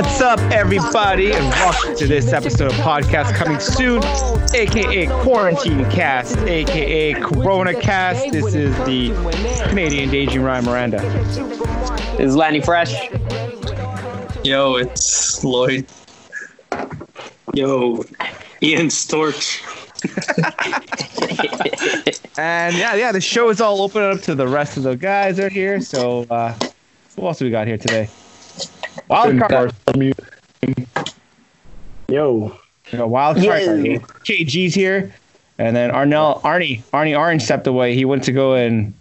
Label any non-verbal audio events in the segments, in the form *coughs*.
What's up, everybody, and welcome to this episode of podcast coming soon, aka Quarantine Cast, aka Corona Cast. This is the Canadian Daydream Ryan Miranda. This is Lanny Fresh. Yo, it's Lloyd. Yo, Ian Storch. *laughs* And yeah, yeah, the show is all open up to the rest of the guys are here. So, uh, who else do we got here today? Wild card, Yo, you know, wild card. Yo. KG's here, and then Arnell, Arnie, Arnie Orange stepped away. He went to go and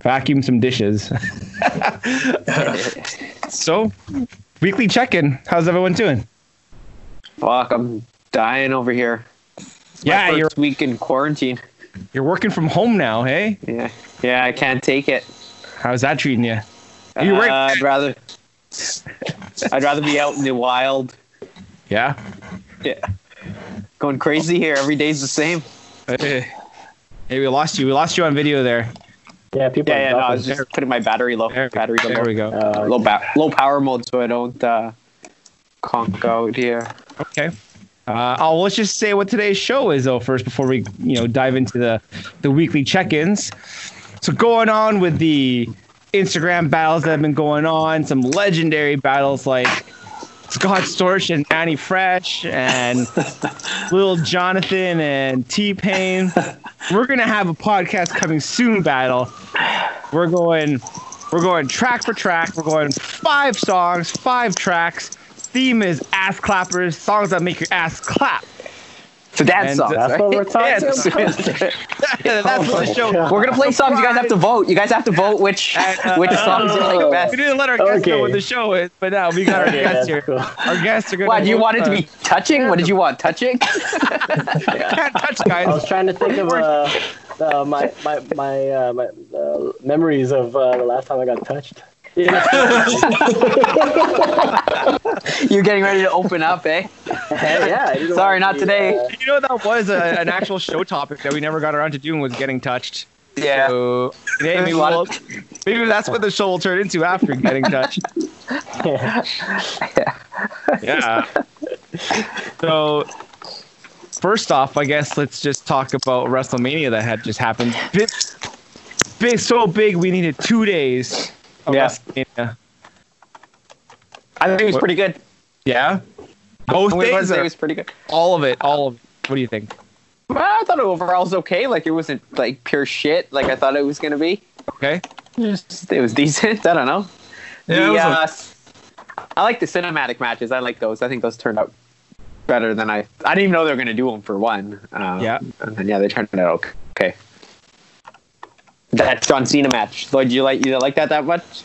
vacuum some dishes. *laughs* so, weekly check-in. How's everyone doing? Fuck, I'm dying over here. It's my Yeah, first you're week in quarantine. you're working from home now, hey? Yeah, yeah, I can't take it. How's that treating you? You're Uh, right. I'd rather, I'd rather be out in the wild. Yeah. Yeah, going crazy here. Every day's the same. Hey, hey, we lost you. We lost you on video there. yeah, people. Yeah, are yeah. No, I was just putting my battery low. There, Battery there low. we go. Uh, Low, ba- low power mode, so I don't uh, conk out here. Okay. Uh, oh, let's just say what today's show is, though, first before we, you know, dive into the the weekly check-ins. So going on with the Instagram battles that have been going on, some legendary battles like Scott Storch and Mannie Fresh and *laughs* Little Jonathan and T Pain. We're gonna have a podcast coming soon battle. We're going, we're going track for track. We're going five songs, five tracks. Theme is ass clappers, songs that make your ass clap. It's a dance And song. that's That's what we're *laughs* talking Yeah, about. *laughs* That's what the show. We're gonna play songs. You guys have to vote. You guys have to vote which *laughs* which songs you like best. We didn't let our guests know what the show is, but now we got our Okay, guests here. cool. Our guests are gonna. Why do you want it to uh, be touching? What did you want? Touching? Can't touch, guys. I was trying to think of uh, uh, my my my uh, my uh, memories of uh, the last time I got touched. *laughs* You're getting ready to open up, eh? yeah. Sorry, not be, today. uh, You know that was a, an actual show topic that we never got around to doing was getting touched. Yeah. So, hey, maybe, we'll, maybe that's what the show will turn into after getting touched. *laughs* Yeah. So, first off, I guess let's just talk about WrestleMania that had just happened. Big, big so big we needed two days. Of Yeah. WrestleMania. I think it was pretty good. Yeah. Both I days. it was pretty good. all of it. All of it. What do you think? Well, I thought it overall was okay. Like it wasn't like pure shit like I thought it was gonna be. Okay. Just, it was decent. *laughs* I don't know. Yeah, it The, was uh, I like the cinematic matches. I like those. I think those turned out better than I. I didn't even know they were gonna do them for one. Um, Yeah. And then yeah, they turned out okay. That John Cena match. Lloyd, you like you didn't like that that much?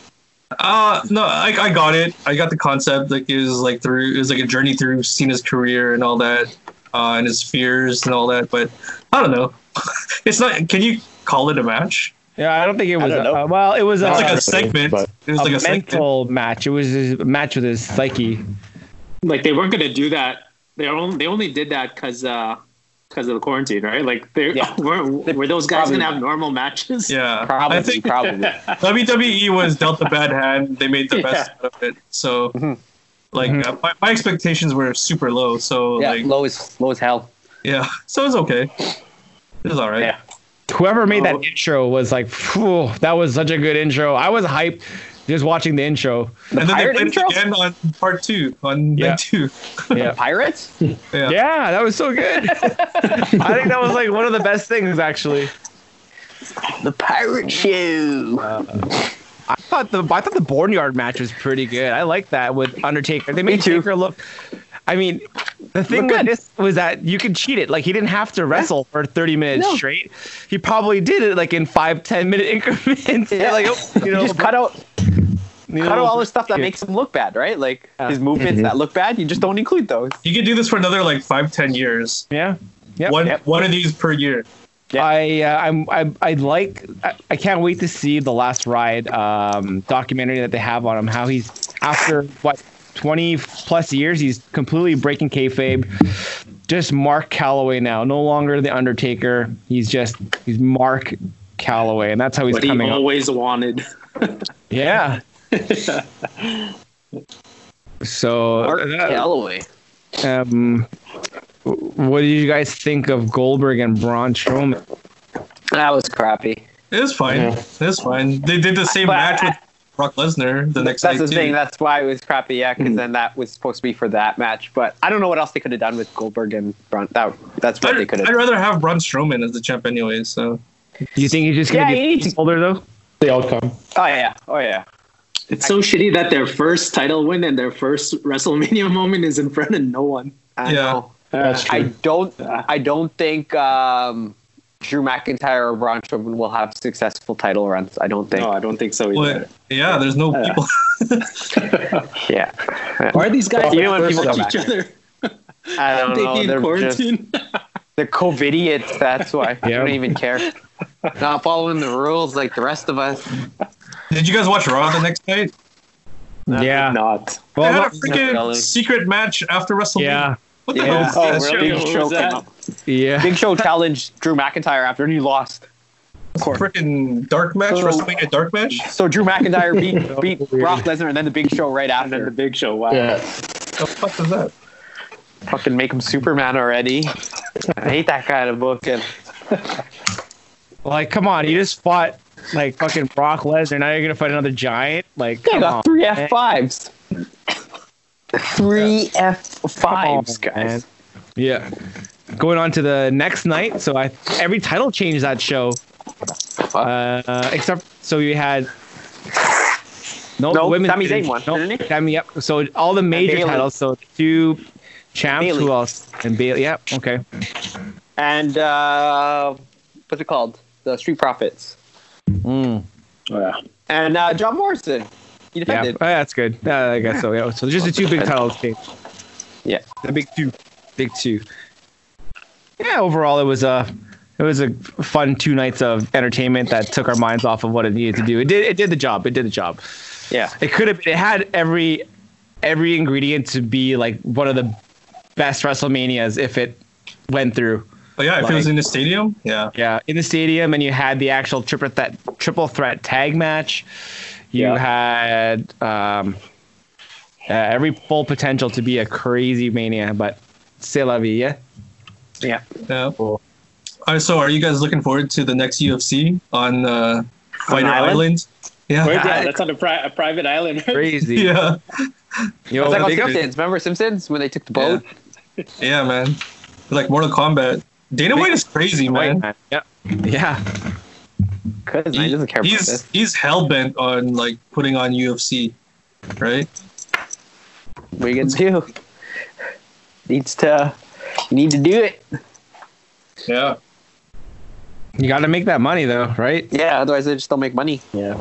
Uh no, I, I got it. I got the concept. Like it was like through it was like a journey through Cena's career and all that, uh, and his fears and all that. But I don't know. *laughs* it's not. Can you call it a match? Yeah, I don't think it was. don't uh, well, it was It's a, like a segment. It was a like a segment. mental match. It was a match with his psyche. Like they weren't gonna do that. They only they only did that because because of the quarantine, right? Like Yeah. *laughs* were were those guys gonna have normal matches? Yeah, *laughs* Probably, I think probably. *laughs* WWE was dealt a bad hand. They made the best out of it. So, Mhm. like, Mhm. uh, my, my expectations were super low. So, Yeah, like, low as low as hell. yeah, so it's okay. It was all right. Yeah. Whoever made that Oh. intro was like, phew, that was such a good intro. I was hyped just watching the intro. and then they pirate played intro? it again on part two, on Yeah. two. *laughs* Yeah. Pirates? *laughs* Yeah. Yeah, that was so good. *laughs* I think that was like one of the best things actually. The pirate show. I thought the I thought the Boneyard match was pretty good. I like that with Undertaker. They made too. Taker look. I mean, the thing with this was that you could cheat it. Like he didn't have to wrestle for 30 minutes No. straight. He probably did it like in five, 10 minute increments. Yeah. Like, oh, you You know, just cut out You Cut out know, all the stuff that makes him look bad, right? Like Yeah. his movements Mm-hmm. that look bad, you just don't include those. You could do this for another like five, ten years. Yeah. Yep. one Yep. one of these per year. Yeah. I uh, I'm I I like I, I can't wait to see the last ride um, documentary that they have on him. How he's after what twenty plus years, he's completely breaking kayfabe. Just Mark Calaway now, no longer the Undertaker. He's just he's Mark Calaway, and that's how he's What he coming up. always wanted. Yeah. So Mark uh, Calaway. um, what did you guys think of Goldberg and Braun Strowman? That was crappy. It was fine. Yeah. It was fine. They did the same But match I- with Brock Lesnar the next That's night the too. thing. That's why it was crappy. Yeah, because then that was supposed to be for that match. But I don't know what else they could have done with Goldberg and Braun. That that's what they I'd, could I'd rather have Braun Strowman as the champ anyway. So Do you think he's just Yeah, gonna he be needs to- older though? The outcome. Oh yeah. Oh yeah. It's so shitty that their first title win and their first *laughs* WrestleMania moment is in front of no one. I Yeah. know. That's true. I don't. I don't think um, Drew McIntyre or Braun Strowman will have successful title runs. I don't think. No, I don't think so either. but yeah, there's no Uh, people. *laughs* Yeah. Why are these guys You know when like people touch come each other? *laughs* I don't They know. They're just quarantine. they're COVIDiots. That's why. I Yeah. don't even care. Not following the rules like the rest of us. Did you guys watch Raw the next night? Yeah. Not. They Well, had a freaking really. secret match after WrestleMania. yeah. What the Yeah. hell? Oh, is that really? Big What Show was came that? up. Yeah. Big Show challenged Drew McIntyre after and he lost. Freaking dark match, Oh. WrestleMania dark match. So Drew McIntyre beat *laughs* beat oh, Brock Lesnar and then the Big Show right And then the big show. Wow. yeah. The fuck is that? Fucking make him Superman already. I hate that kind of booking. Like, come on, you just fought like fucking Brock Lesnar. Now you're gonna fight another giant. Like, Yeah, come got on, three. F fives. Three F fives, on, man. guys. Yeah. Going on to the next night. So I every title changed that show. Uh, except so we had no, No, women's Sami Zayn won, No, didn't? Sami, yep. So all the major titles. So two champs. Bayley. Who else? And Bayley. Yep. Okay. And uh, what's it called? The Street Profits. Mm. Yeah. And uh, John Morrison. He defended. oh, that's good. Uh, I guess so. Yeah. So just the two big titles changed. Yeah. The big two. Big two. Yeah. Overall, it was a it was a fun two nights of entertainment that took our minds off of what it needed to do. It did it did the job. It did the job. Yeah. It could have. It had every every ingredient to be like one of the best WrestleManias if it went through. Oh yeah, if it was in the stadium, yeah. Yeah, in the stadium, and you had the actual triple threat triple threat tag match. You Yeah. had um, uh, every full potential to be a crazy mania, but c'est la vie, yeah. Yeah. Yeah. Cool. Uh, so, are you guys looking forward to the next UFC on uh, Fighter island? Island? Yeah. Where's that? That's on a, pri- a private island. *laughs* Crazy. Yeah. Yo, It's like on Simpsons. Remember Simpsons when they took the boat? Yeah, man. Like Mortal Kombat. Dana White is crazy, man. Yeah, yeah. Because he doesn't care about he's this. he's hell bent on like putting on UFC, right? We are you gonna do? Needs to. You need to do it. Yeah. You got to make that money though, right? Yeah. Otherwise, they just don't make money. Yeah.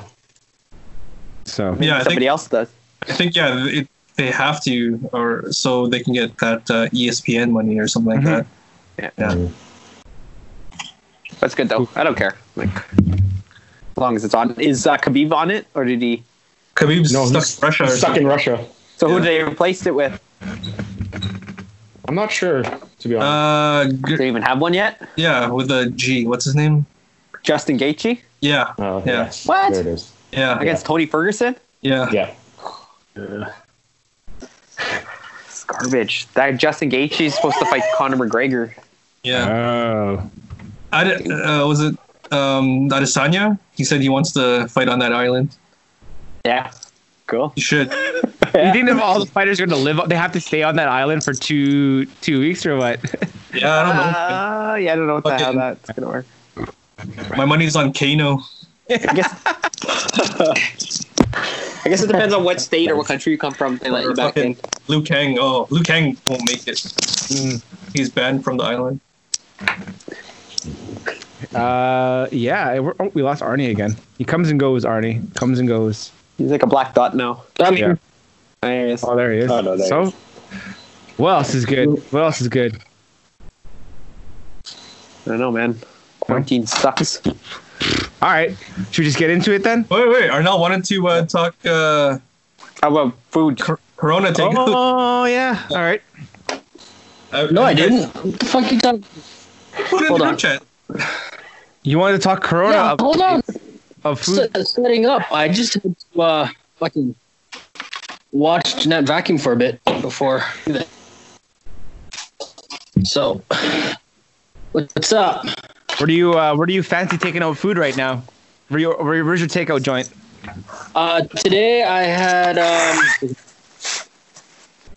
So Yeah, I think Somebody else does. I think yeah, it, they have to, or so they can get that uh, ESPN money or something like Mhm. that. Yeah. Yeah. That's good though. I don't care. Like, as long as it's on. Is uh, Khabib on it, or did he? Khabib's No, stuck he's in Russia. Or stuck in Russia. So who Yeah. did they replace it with? I'm not sure, to be honest. Uh, Do they even have one yet? yeah, with a G. What's his name? Justin Gaethje Yeah, oh, yeah. yes. What? There it is. yeah, against Tony Ferguson. yeah. Yeah. It's garbage. That Justin Gaethje is supposed to fight Conor McGregor. Yeah. Oh. I did, uh, was it um, Adesanya? He said he wants to fight on that island. Yeah. Cool. He should. *laughs* You think that all the *laughs* fighters are going to live? They have to stay on that island for two two weeks or what? *laughs* Yeah, I don't know. Uh, yeah, I don't know what the hell that's gonna work. My money's on Kano. I guess. I guess it depends on what state or what country you come from. They let you back in. Liu Kang. Oh, Liu Kang won't make it. Mm. He's banned from the island. Uh, yeah, we're, oh, we lost Arnie again. He comes and goes. Arnie comes and goes. He's like a black dot now. I mean, Yeah. There he is. Oh, there he is. Oh, no, there so, he what else is good? What else is good? I don't know, man. Quarantine sucks. All right, should we just get into it then? Wait, wait. Arnell wanted to uh, talk uh, about food? Corona takeout. Oh yeah. All right. *laughs* Uh, no, I didn't. What the fuck you talking? Put it in Hold the on. group chat. You wanted to talk Corona Yeah, of, hold on. of food? S- setting up. I just had to uh, fucking watch Jeanette vacuum for a bit before. So, what's up? Where do you uh, Where do you fancy taking out food right now? Where you, where's your takeout joint? Uh, today I had um,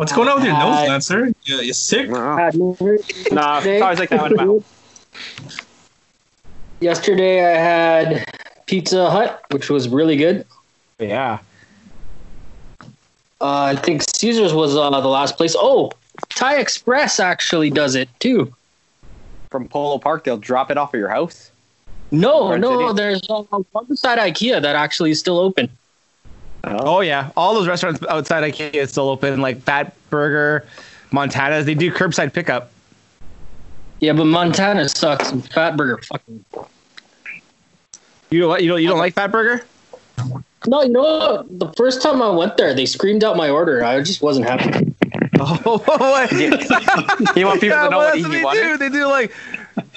What's going on with your nose, Lancer? You, you sick? Nah, had nah Today- it's always like that one. Yesterday I had Pizza Hut, which was really good. Yeah. Uh, I think Caesar's was uh, the last place. Oh, Thai Express actually does it too. From Polo Park, they'll drop it off at your house. No, Orange no, City. there's uh, one beside IKEA that actually is still open. Oh. oh yeah. All those restaurants outside IKEA is still open, like Fat Burger, Montana's. They do curbside pickup. Yeah, but Montana sucks. and Fat Burger fucking. You don't you don't you don't like Fat Burger? No, you know what? The first time I went there, they screamed out my order. I just wasn't happy. *laughs* Oh, what? *laughs* You want people Yeah, to know what that's he they wanted? do. They do like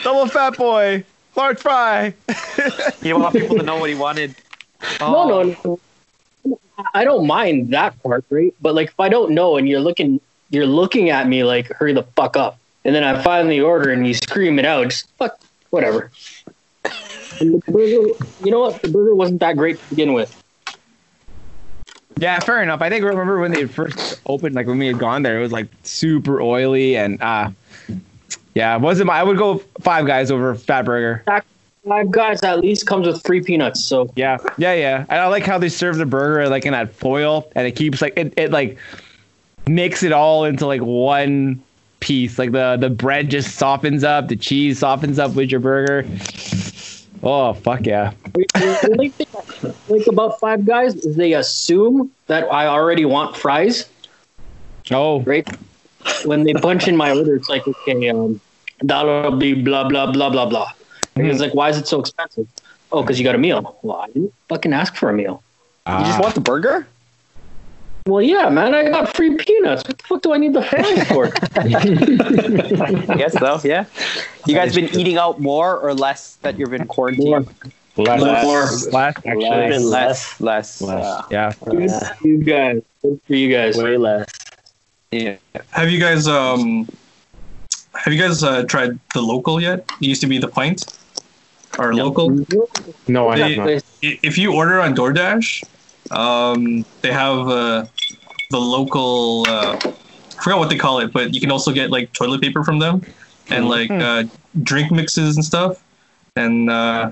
double fat boy, large fry. You want people to know what he wanted? *laughs* Oh. No, no, no. I don't mind that part, right? But like, if I don't know and you're looking, you're looking at me like, hurry the fuck up, and then I finally order and you scream it out, just fuck, whatever. And the burger, you know what? The burger wasn't that great to begin with. Yeah, fair enough. I think I remember when they first opened, like when we had gone there, it was like super oily and uh yeah, it wasn't my I would go five guys over Fat Burger. Five guys at least comes with free peanuts, so Yeah, yeah, yeah. And I like how they serve the burger like in that foil and it keeps like it, it like makes it all into like one piece. Like the the bread just softens up, the cheese softens up with your burger. Oh fuck yeah. the only thing I like about Five Guys is they assume that I already want fries, Oh right? When they punch in my order, it's like, okay, um, that'll be blah blah blah blah blah. And It's like, why is it so expensive? Oh, because you got a meal. Well, I didn't fucking ask for a meal. You just want the burger? Well, yeah, man, I got free peanuts. What the fuck do I need the fries for? *laughs* I guess so. Yeah. You guys been eating out more or less that you've been quarantined? Less. More. last actually. Less. Less. Less. uh, Yeah. You guys, good for you guys. Way less. yeah. Have you guys um have you guys uh, tried the local yet? It used to be the pint. Or local. No, I They- have not. If you order on DoorDash, um, they have uh, the local. Uh, I forgot what they call it, but you can also get like toilet paper from them, and like uh, drink mixes and stuff. And uh,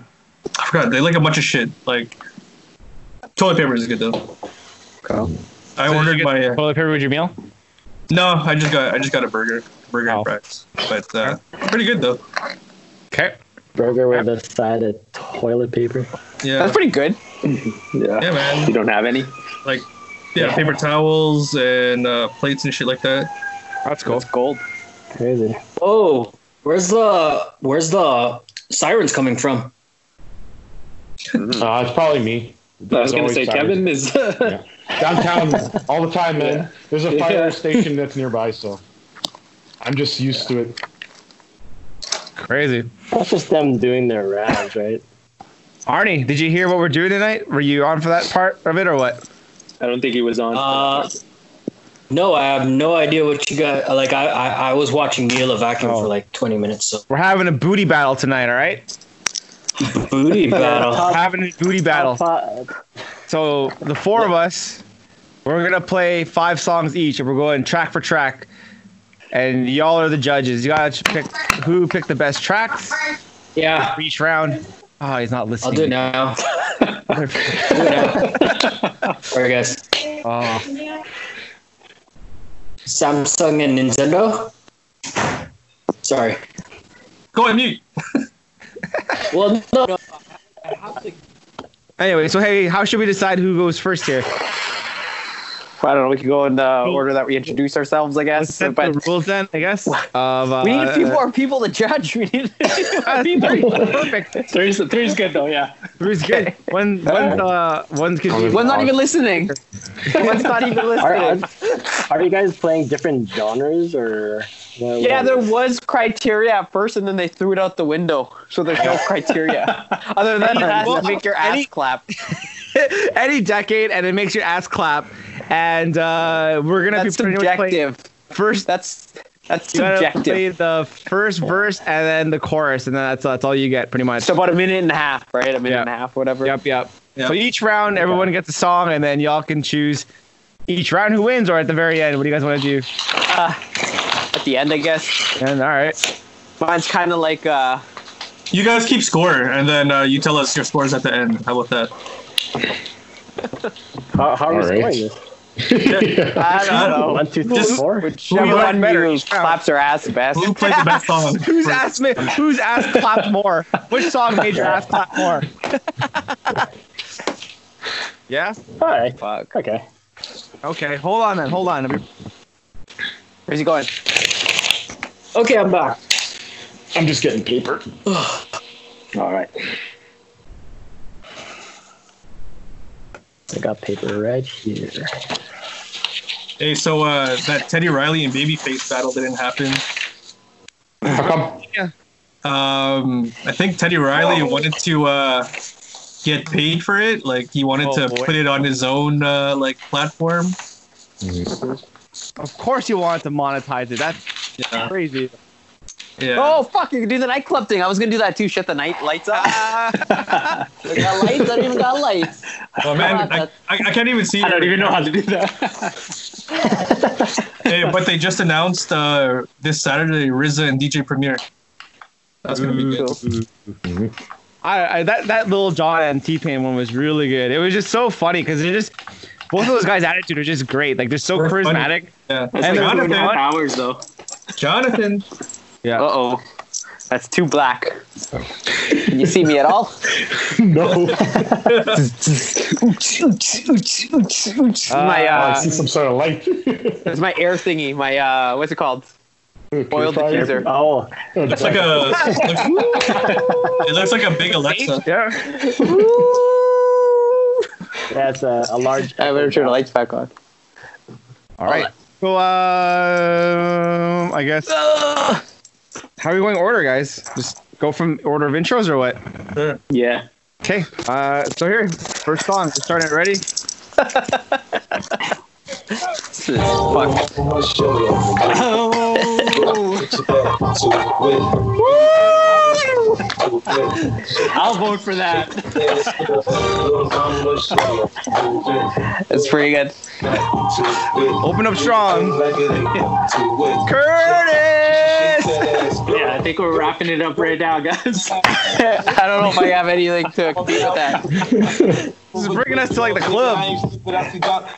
I forgot they like a bunch of shit. Like toilet paper is good though. I So ordered my. Uh, Toilet paper with your meal? no, I just got I just got a burger, burger Oh. and fries, but uh, pretty good though. Okay. Burger with a side of toilet paper. Yeah, That's pretty good. *laughs* Yeah. yeah, man. You don't have any? Like yeah, paper towels and uh, plates and shit like that. That's cool. That's gold. Crazy. Oh, where's the where's the sirens coming from? Uh, it's probably me. I was gonna say sirens. Kevin is. Yeah. Downtown all the time, man. *laughs* There's a fire Yeah. *laughs* station that's nearby, so I'm just used to it. Crazy. That's just them doing their rounds, right? Arnie, did you hear what we're doing tonight? Were you on for that part of it or what? I don't think he was on. Uh, no, I have no idea what you got. Like I, I, I was watching Neil a vacuum Oh. for like 20 minutes. So We're having a booty battle tonight, all right? booty battle. We're *laughs* having a booty battle. So the four of us, we're gonna play five songs each, and we're going track for track. And y'all are the judges. You gotta pick who picked the best tracks Yeah, for each round. Oh, he's not listening. *laughs* I'll do it now. do it now. All right, guys. Oh, Samsung and Nintendo. Sorry. Go on mute. *laughs* Well, no, no. I have to. Anyway, so hey, how should we decide who goes first here? I don't know. We could go in the order that we introduce ourselves, I Let's guess. set But the rules then, I guess. *laughs* Of, uh, we need a few more people to judge. *laughs* We need. *laughs* uh, three. Perfect. Three's three's good though. Yeah. Three's good. One, one's, uh, one's confused. One's not even listening. One's not even Are, are, listening. are you guys playing different genres or? what- Yeah, what- there was criteria at first, and then they threw it out the window. So there's no criteria other than it has to make your ass Any- clap. any decade, and it makes your ass clap. And uh, we're gonna That's be pretty much subjective. first. That's that's You gotta play the first verse and then the chorus, and then that's that's all you get, pretty much. So about a minute and a half, right? A minute Yeah. and a half, whatever. Yep, yep. Yep. So each round, everyone gets a song, and then y'all can choose each round who wins, or at the very end. What do you guys want to do? At the end, I guess. And all right, Mine's kind of like uh, You guys keep score, and then uh, you tell us your scores at the end. How about that? How, how are we All right. scoring this? I don't know. One, two, three, Just- four. Whichever Who one better you claps her ass best. Who played the best *laughs* song? who's ass ma- who's ass clapped more? Which song made your ass clap more? *laughs* yeah. All right. Fuck. Okay. Okay. Hold on then. Hold on. Where's he going? Okay, I'm back. I'm just getting paper. All right. I got paper right here. Hey, so uh, that Teddy Riley and Babyface battle didn't happen. How come? Um, I think Teddy Riley wanted to uh, get paid for it. Like he wanted Oh, to boy. put it on his own uh, like platform. Of course you wanted to monetize it. That's Yeah. crazy. Yeah. Oh fuck! You can do the nightclub thing. I was gonna do that too. Shut the night lights off. I *laughs* got lights. I don't even got lights. Oh man, I, I, I can't even see. I don't even know how to do that. *laughs* Hey, but they just announced uh, this Saturday RZA and DJ Premier. That's gonna be good. I, I that that little John and T Pain one was really good. It was just so funny because it just both of those guys' attitude are just great. Like they're so They're funny. charismatic. Yeah. It's And like Jonathan, and a half hours though. Jonathan. Yeah. Uh oh, that's too black. Can you see me at all? *laughs* No. *laughs* my Oh, I uh, see some sort of light. *laughs* it's my air thingy. My uh, what's it called? Oil diffuser. Oh, It's like a. it looks like a big Alexa. Yeah. that's a, a large. I better turn the lights back on. All right. So um, I guess how are we going order, guys? Just go from order of intros or what? Yeah. Okay. Uh, so here, first song. We're starting it ready. *laughs* Fuck. *laughs* I'll vote for that. That's pretty good. Open up strong. Curtis. Yeah, I think we're wrapping it up right now, guys. *laughs* I don't know if I have anything to compete with that. This is bringing us to like the club.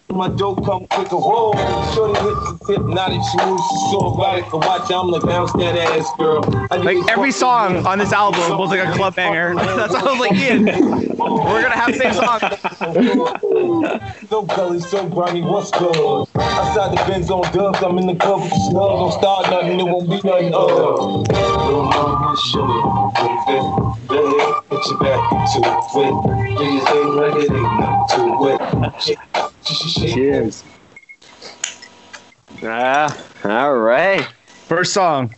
My dope come quick and roll. Shorty with the tip, not if she moves, she's so erotic. Watch, I'm like, bounce that ass, girl. Like every to- song on this album was like a club banger. *laughs* That's why I was like, Ian, we're gonna have the same song. *laughs* So gully, so grimy, what's good? Outside the Benz on dubs, I'm in the club with the snubs. Don't start nothing, it won't be nothing. Uh. Little mama, show you. Go ahead, put your back into it. Do your thing like it ain't nothing to it. Cheers. Ah, all right. First song.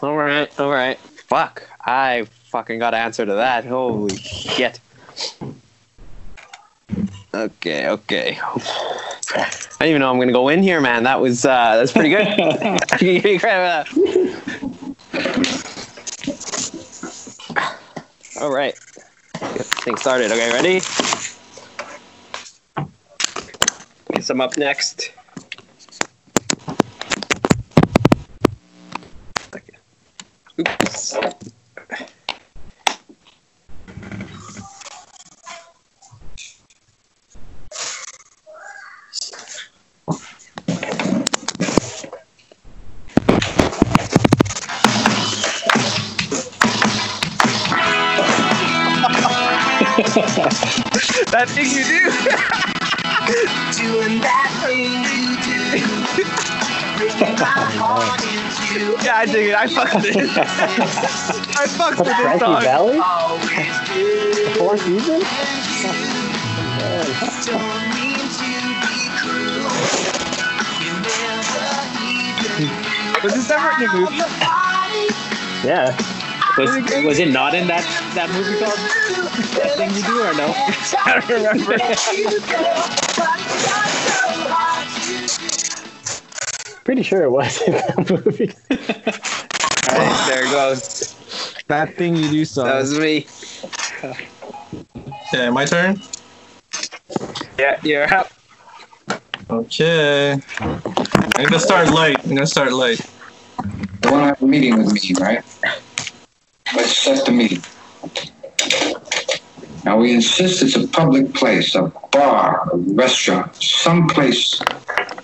All right, all right. Fuck, I fucking got to answer to that. Holy shit. Okay, okay. I didn't even know I'm gonna go in here, man. That was uh, that's pretty good. *laughs* All right, get thing started. Okay, ready? Guess I'm up next. That thing you do. I dig. I fucked with it. *laughs* I fucked with this Frankie song. Valli? Oh, always do. Fourth season? Don't mean to be cruel. You never even Was this ever in your movie? Yeah. Was was it not in that that movie called That Thing You Do or no? *laughs* I don't remember. Pretty sure it was in that movie. *laughs* Alright, there it goes. That thing you do song. That was me. Yeah, my turn. yeah, you're up. Okay. I'm gonna start light. I'm gonna start light. You want to have a meeting with me, right? Let's set the meeting. Now, we insist it's a public place, a bar, a restaurant, some place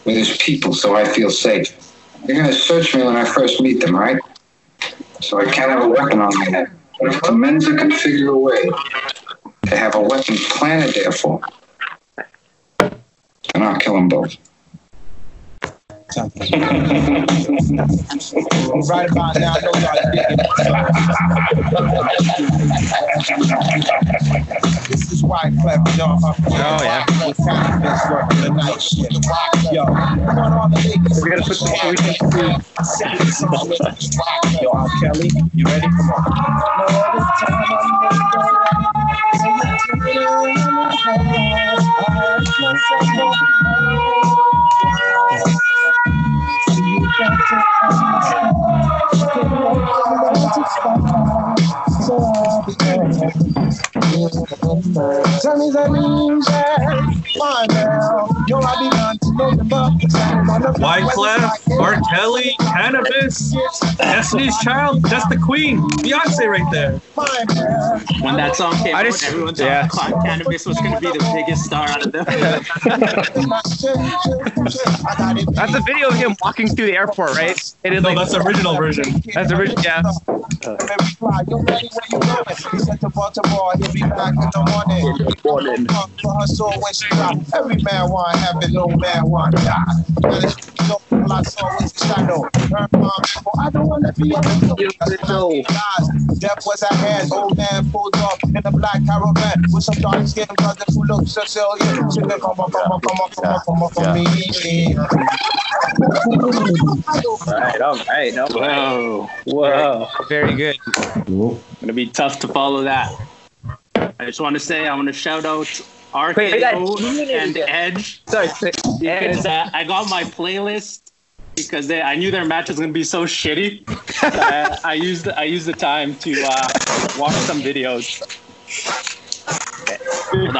where there's people so I feel safe. They're going to search me when I first meet them, right? So I can't have a weapon on my head. But if the Mensa can figure a way to have a weapon planted there for then I'll kill them both. Right about now, I know y'all This is why. Oh, yeah. The night. Yo, on, all the. We're gonna put the Yo, R. Kelly, you ready? Come on. Tell me that means fine now. Yo, I be gone to the. Wyclef, R. Kelly, Canibus, Destiny's Child. That's the queen. Beyonce right there. When that song came I out, just- everyone yeah. thought Canibus was gonna be the biggest star out of them. I got it. That's a video of him walking through the airport, right? It is No, like that's the original version. that's the original. Yeah. Every fly, you ready where you going? He said to Baltimore, he'll be back in the morning. Uh, For her soul when she drop. Every man want heaven, no man want so all I oh, don't wanna be a window. Death was at hand. Old man pulled up in a black caravan with some dark skinned brothers who look Sicilian. She come on, come on, come on, come on, come on for me. Alright, alright. No, Whoa. Whoa. Very good. Gonna be tough to follow that. I just want to say I want to shout out RKO Wait, wait, and Edge Sorry. because uh, I got my playlist because they, I knew their match was gonna be so shitty. *laughs* uh, I used I used the time to uh, watch some videos. Hold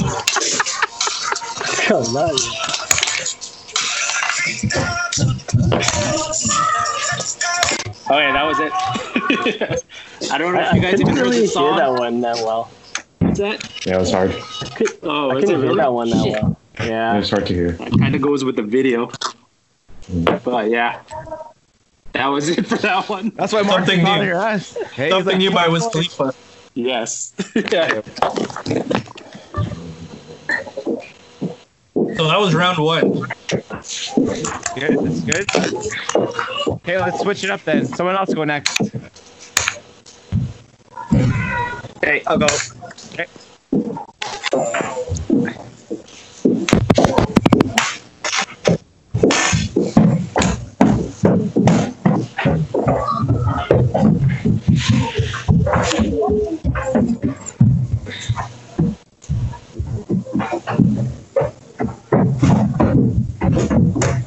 on. *laughs* Oh. Oh yeah, that was it. *laughs* I don't know if I, you guys couldn't even heard really the hear that one that well. What's that? Yeah, it was hard. Oh, I couldn't hear really? that one that Shit. well. It Yeah. was hard to hear. It kind of goes with the video. Mm. But yeah, that was it for that one. That's why Mark's Something new. your ass. Hey, Something he's new by Wiz Khalifa. Yes. *laughs* yeah. So that was round one. Good. That's good. Okay, let's switch it up then. Someone else go next. Okay, I'll go. Okay.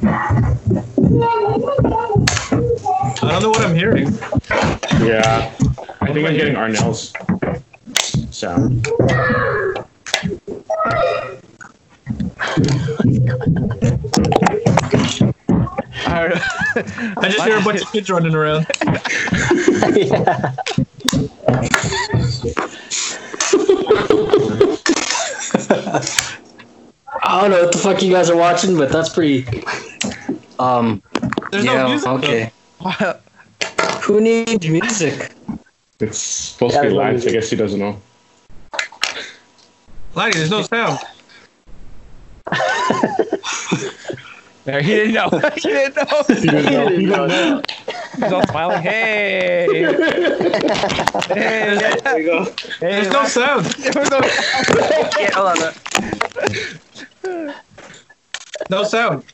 I don't know what I'm hearing. Yeah. I think I'm getting Arnell's sound. I just hear a bunch of kids running around. yeah. I don't know what the fuck you guys are watching, but that's pretty. Um. There's yeah, no music. okay. *laughs* Who needs music? It's supposed Yeah, to be there's no live. I guess he doesn't know. Lonnie, there's no sound. *laughs* There, *laughs* he didn't know. he didn't know. He didn't know. He didn't know. He's all smiling. Hey. hey. There you go. Hey, There's no sound. There was no- Yeah, hold on. No sound.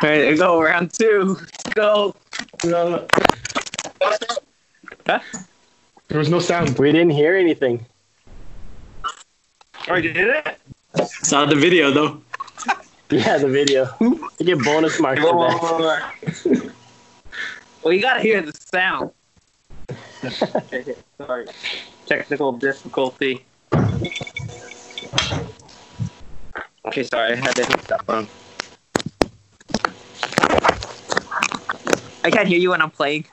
All right, go. Round two. Go. There was no sound. We didn't hear anything. Oh, you did it? Saw the video though. Yeah, the video. You get bonus marks Whoa, for whoa, that. whoa, whoa. Well, you gotta hear the sound. Okay, *laughs* Sorry. Technical difficulty. Okay, sorry, I had to hit that phone. I can't hear you when I'm playing.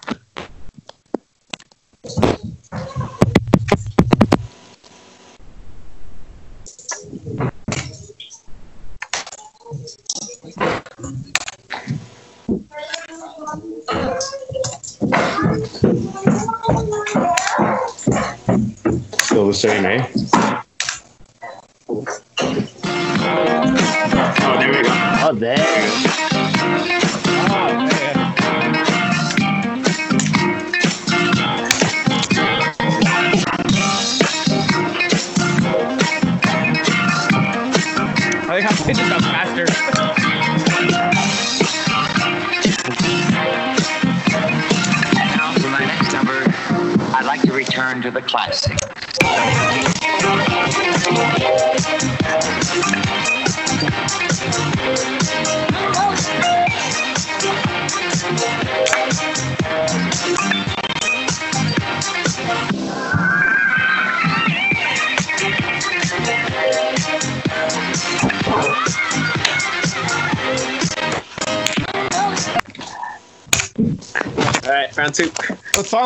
Still the same, eh? Oh, there we go. Oh, there.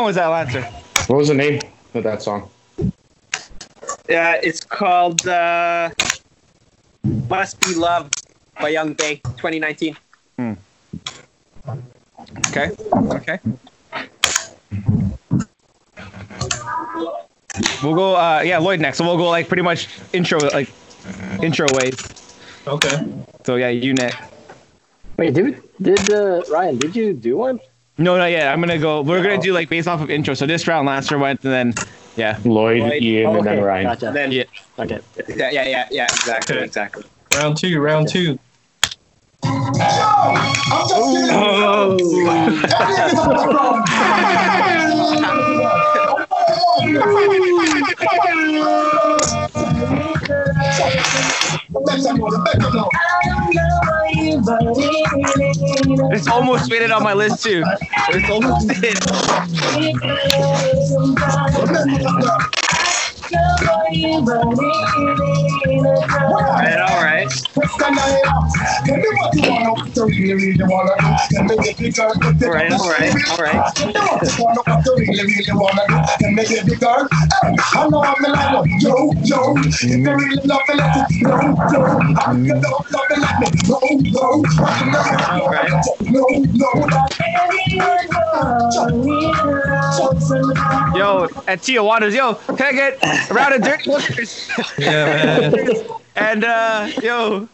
Song was that, Lancer? What was the name of that song? Yeah, it's called uh, "Must Be Love" by Young Bay, 2019. Okay. Okay. We'll go. Uh, yeah, Lloyd next. So we'll go like pretty much intro, like intro ways. Okay. So yeah, you next. Wait, did did uh, Ryan? Did you do one? No, not yet. I'm gonna go. We're gonna oh. do like based off of intro. So this round, Lancer went, and then yeah. Lloyd, Lloyd. Ian, Oh, and then okay, Ryan. Gotcha. Then Yeah. Okay. yeah, yeah, yeah, yeah, exactly, Okay. exactly. Round two. Round two. Oh. *laughs* *laughs* It's almost made it on my list too. It's almost in. All right, all right. All right, all right, all right. All right. Yo, can I get a round of dirty hookers? Yeah, man. And uh, yo,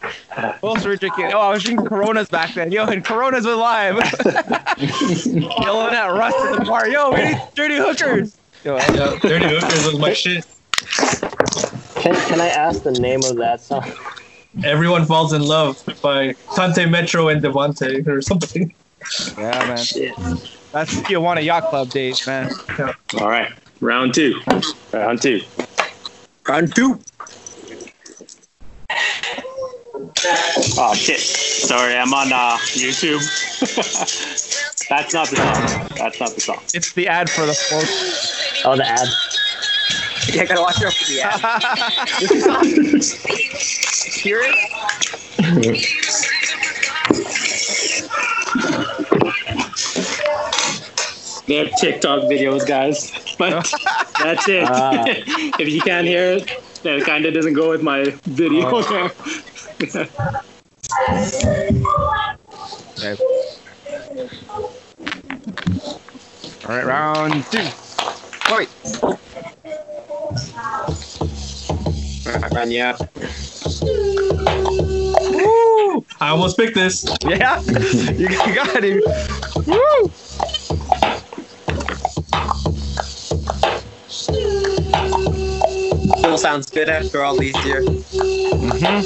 what else were we drinking? Oh, I was drinking Coronas back then. Yo, and Coronas with lime. Yelling at Russ in the bar. Yo, we need dirty hookers. Yo, yeah, Dirty Hookers was my shit. Can Can I ask the name of that song? Everyone Falls in Love by Tanto Metro and Devonte or something. yeah, man. That's Tijuana Yacht Club days, man. All right. Round two. Round two. Round two. Oh shit! Sorry, I'm on uh, YouTube. *laughs* That's not the song. That's not the song. It's the ad for the fourth. Oh, the ad. Yeah, gotta watch out for the ad. *laughs* *laughs* Hear it? They have TikTok videos, guys. But *laughs* that's it. Ah. *laughs* if you can't hear it, that kind of doesn't go with my video. *laughs* Okay. All right, round two. Wait. Run, yeah. Woo! I almost picked this. Yeah, you you got him. Woo! Still sounds good after all these years. mhm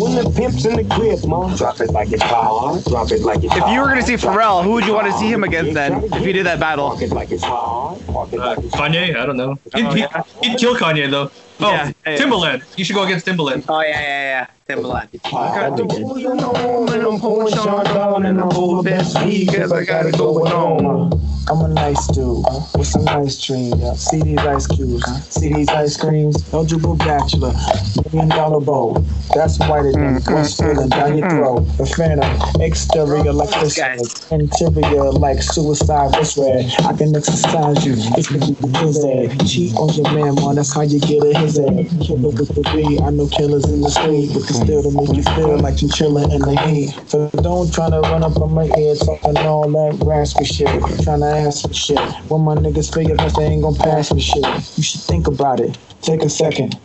When the pimp's in the crib, mom, drop it like it's hot. Drop it like it's If you were gonna see Pharrell, who would you want to see him against then? If you did that battle? Walk it like it's hot. Walk it Uh, Kanye? I don't know. He'd, he'd- he'd kill Kanye though. Oh, Yeah, yeah. Timbaland. You should go against Timbaland. Oh yeah, yeah, yeah. Timbaland. hot. You know, and I'm pouring Chandon and I'm full best because I got it going on. I'm a nice dude with some nice dreams. See these ice cubes, see these ice creams. Eligible bachelor, million dollar bowl. That's whiter than what's feeling down your throat. The phantom, exterior like this, interior like suicide was red. I can exercise you if you do his. Eh, cheat on your man, man, that's how you get a head. Killer with the I know killers in the street, but can still to make you feel like you're chillin' in the heat. So don't try to run up on my head talking all that raspy shit. Trying to ask for shit. When my niggas figure that they ain't gonna pass me shit. You should think about it. Take a second.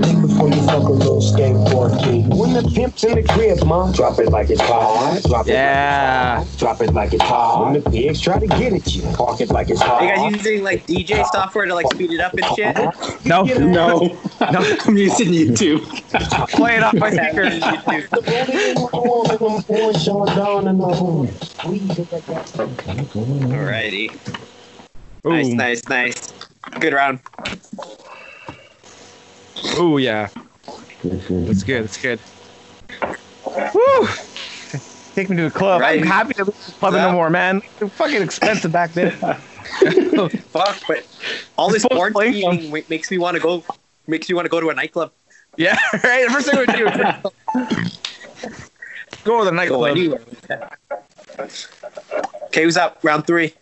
Think before you fuck a little skateboard kid. When the pimp's in the crib, mom, drop it like it's hot. Drop it Yeah. like it's hot. Drop it like it's hot. When the pigs try to get at you, park it like it's hot. Are you guys using like DJ software to like speed it up and shit? No, No, no. I'm using YouTube. Play it off my speaker. Alrighty. Nice, nice, nice. Good round. Ooh, yeah. That's good. That's good. Woo! Take me to the club. Right. I'm happy to leave the club Yeah. no more, man. They're fucking expensive back then. *laughs* Fuck, but all this Supposed porn play eating makes me want to go. Makes me want to go to a nightclub. yeah, *laughs* right. The first thing we do is *laughs* go to the nightclub. anywhere. Okay, who's up? Round three.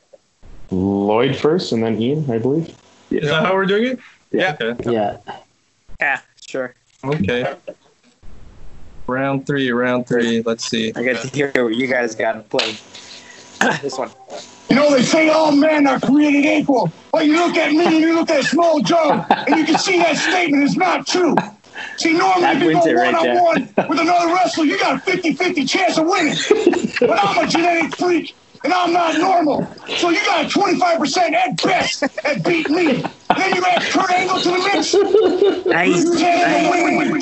Lloyd first, and then Ian, I believe. Is that how we're doing it? Yeah. Okay. Yeah. Yeah, sure. Okay. Round three, round three. Let's see. I get to hear what you guys got to play. *coughs* this one. You know, they say all men are created equal. But you look at me and you look at Samoa Joe, and you can see that statement is not true. See, normally That if you go it right one on one with another wrestler, you got a 50 50 chance of winning. But I'm a genetic freak, and I'm not normal. So you got a 25% at best at beating me. And then you add Kurt Angle to the mix. Nice. You can't win.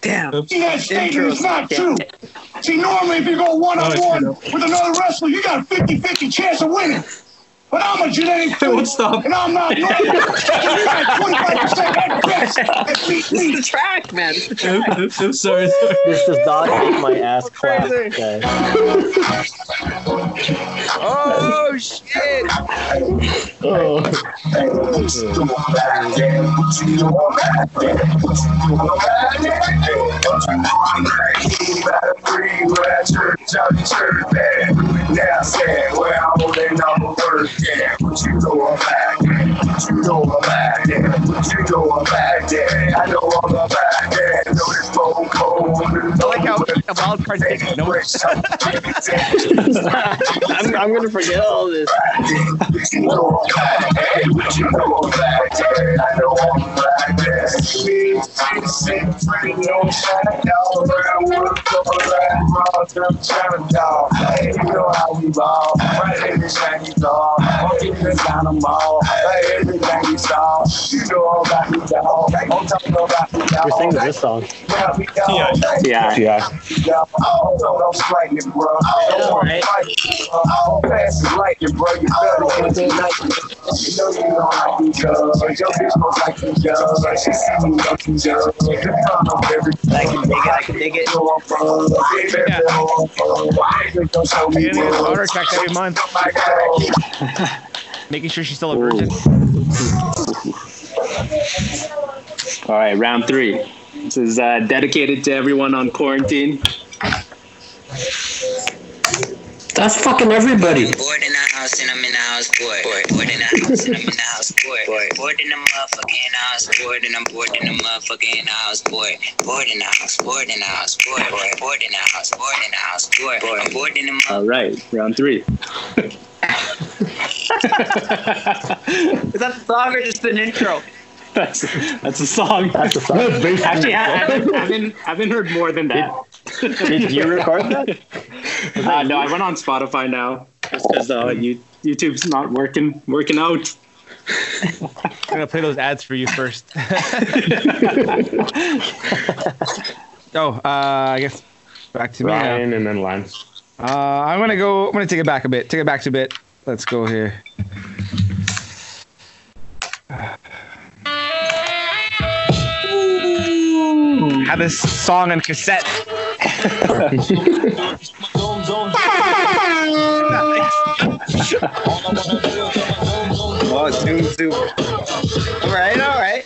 Damn. See, that statement is not true. See, normally if you go one on one with another wrestler, you got a 50 50 chance of winning. But I'm a genetic I *laughs* won't stop. and I'm not normal. you got 25% at best at beating This is the *laughs* track, man. This is the track. I'm, I'm sorry. sorry. This does not make my ass clap, Crazy. guys. Oh, Oh shit! I like how a wild card takes notes. *laughs* I'm, I'm gonna forget all this. You're singing this song. Yeah. Yeah. Yeah. I can dig it. I can dig it. Getting a daughter checked every month. *laughs* Making sure she's still a virgin. *laughs* All right, round three. This is uh, dedicated to everyone on quarantine. That's fucking everybody. Bored in the house and I'm in the house, bored. Bored, bored in the house and I'm in the house, bored. Bored, bored in the motherfucking house, bored and I'm bored in the motherfucking house, bored. Bored in the house, bored in the house, bored. Bored, bored in the house, bored in the house, bored. I'm bored in the mother. All right, round three. Is that the song or just an intro? That's that's a song. That's a song. Actually, I haven't, haven't, haven't heard more than that. Did you *laughs* record that? Uh, no, I went on Spotify now just because uh, you, YouTube's not working working out. I'm gonna play those ads for you first. *laughs* oh, uh, I guess back to me. now. Ryan and then Lance. Uh, I'm gonna go. I'm gonna take it back a bit. Take it back to a bit. Let's go here. *sighs* Had this song on cassette. Oh, zoom, zoom. All right, all right.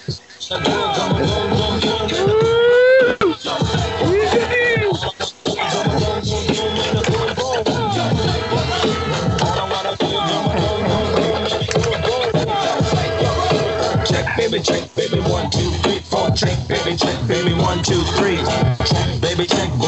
Check, baby, check, baby, one, two, three, four. Check, baby, check, baby, one, two, three. Check, baby, check.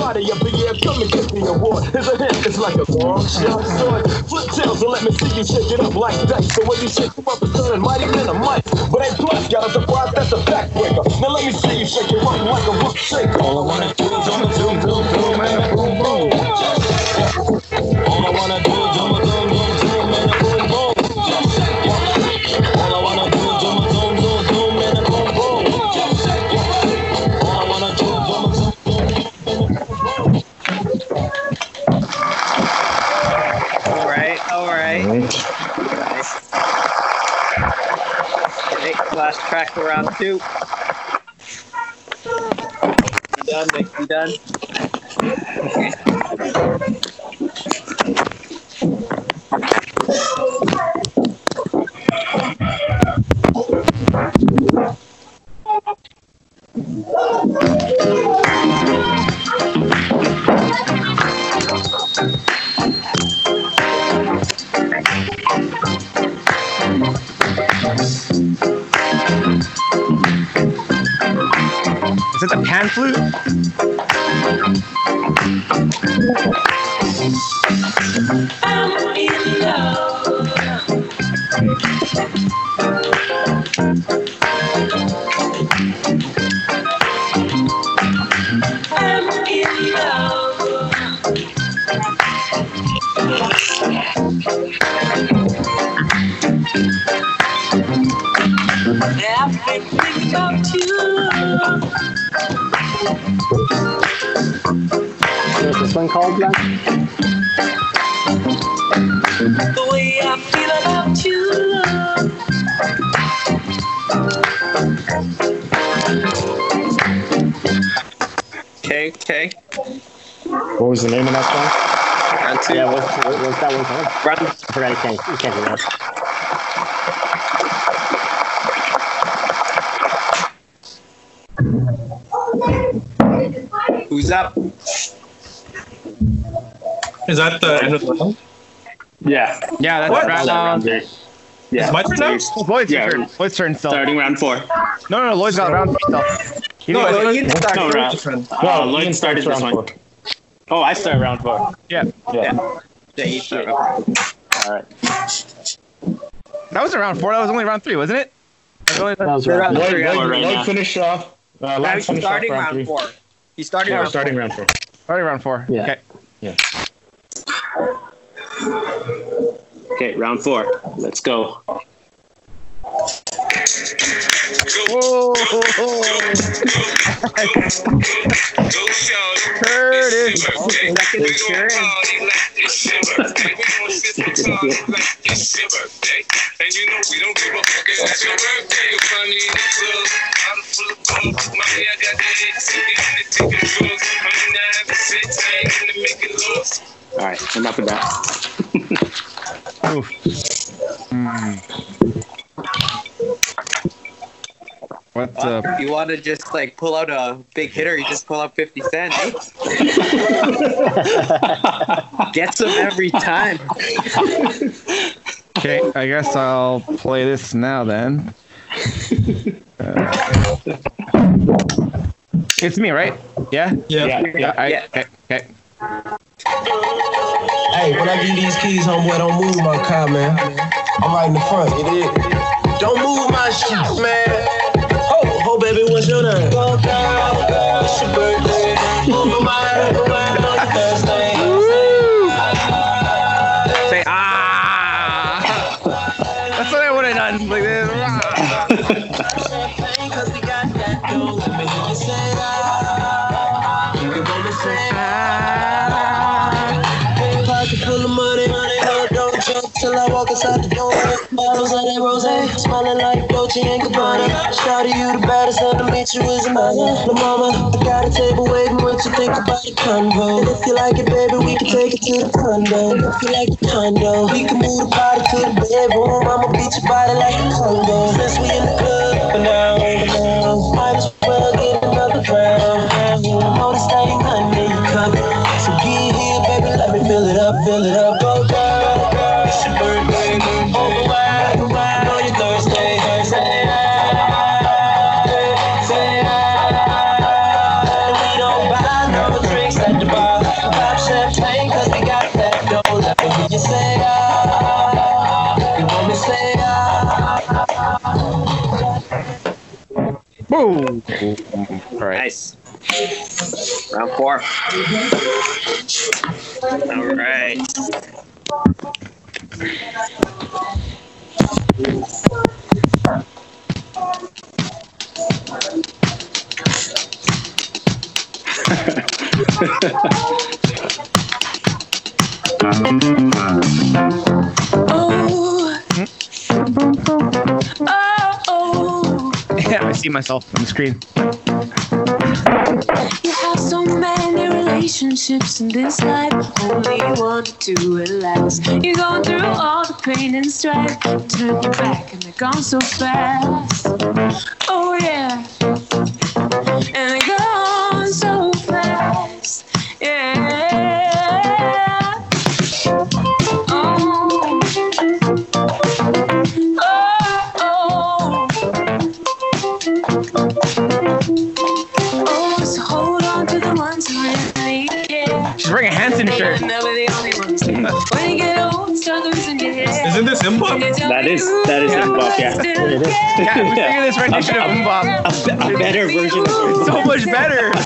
You of the year. Come and get the award. Here's a hit. It's like a long shot sword. Flip tails and let me see you shake it up like dice. So when you shake them up, it's turning mighty a mic. But ain't plus got a surprise that's a backbreaker. Now let me see you shake it up like a rook shaker. All I wanna do is on the zoom, zoom, zoom, and a boom, boom. All I wanna do is on the zoom, last track for round two. You done, Nick? You done? Is Okay, okay. What was the name of that song? Round two. Yeah, what's, what- what's that one called? Round, I forgot. I can't. You can't do that. who's up? Is that the end of the round? Yeah. Yeah, that's What? round. Round uh, three. Yeah. Is my turn now? Lloyd's Yeah. turn. Lloyd's turn still. Starting round four. No, no, no. Lloyd's got round four still. He No, didn't- I- you start No, first. round. No, Uh, Ian started this round one. four. Oh, I start round four. yeah. Yeah. Yeah, you start. All right. That wasn't round four. That was only round three, wasn't it? That was only- That was Round round. Lloyd, three. Lloyd, Four right Lloyd now. finished off. Uh, Now Lance he's finished off round round three. four. He's starting Yeah, round starting four. round four. Already round four. Yeah. Okay. Yeah. Okay, round four. Let's go. Insurance. And you know we don't give a fuck if it's your birthday. Me in the club, bottle full of. Mommy, I got and the ticket drugs. I'm in the All right, enough of that. *laughs* Oof. Hmm. What Well, the? if you want to just like pull out a big hitter, you just pull out 50 Cent. eh? *laughs* Gets them every time. Okay, I guess I'll play this now then. Uh, it's me, right? Yeah. Yeah. Yeah. Yeah. I- Yeah. Okay. okay. Hey, when I give these keys, homeboy, don't move my car, man. I'm right in the front, you dig? Don't move my shit, man. Baby, what's your name? Go girl, girl, it's your birthday. Move my mind, mind on your Thursday. Say ah. That's what I would have done. Like this. Champagne, 'cause we got that dough. Let me hear you say. You can go to say. Pocket full of money, money. Hold jump till I walk inside the door. Smelling like Dolce and Gabbana. Shawty, you the baddest, and to meet you is a honor. La mama, I got a table waiting. What you think about the convo? And if you like it, baby, we can take it to the condo. And if you like the condo, we can move the party to the bedroom. I'ma beat your body like a congo. Since we in the club, but now, but now, might as well get another round. Boom. All right. Nice. Round four. All right. *laughs* Oh. Yeah, I see myself on the screen. You have so many relationships in this life, only one or two. You're going through all the pain and strife, turn your back and they're gone so fast. Oh yeah, Isn't this hip hop? That is that is hip hop, yeah. It is. Yeah, we're singing this rendition of MMMBop. A better version of It's so much better. *laughs*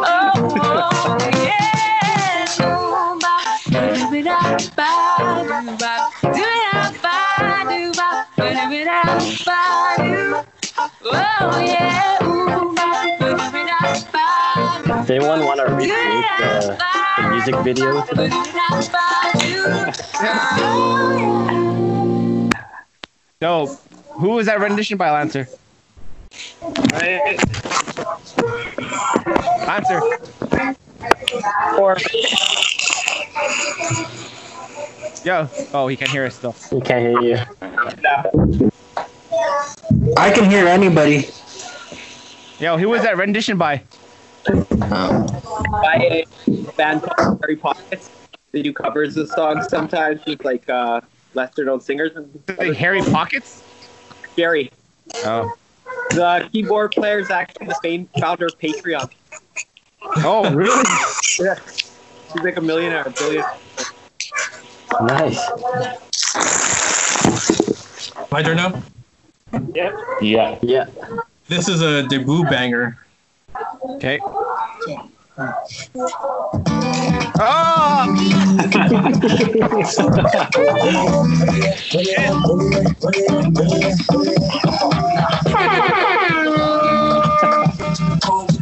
Oh, oh, music video? to this? *laughs* No. Who was that rendition by Lancer? Lancer. Four. Yo. Oh, he can't hear us still. He can't hear you. I can hear anybody. Yo, who was that rendition by? By a band called Scary Pockets. They do covers of songs sometimes with like uh, lesser known singers. Like Harry Pockets? Gary. Oh. The keyboard player is actually the same founder of Patreon. Oh, really? *laughs* Yeah. He's like a millionaire, a billion. Nice. My turn now. Yep. Yeah. Yeah. This is a debut banger. Okay. Oh! *laughs*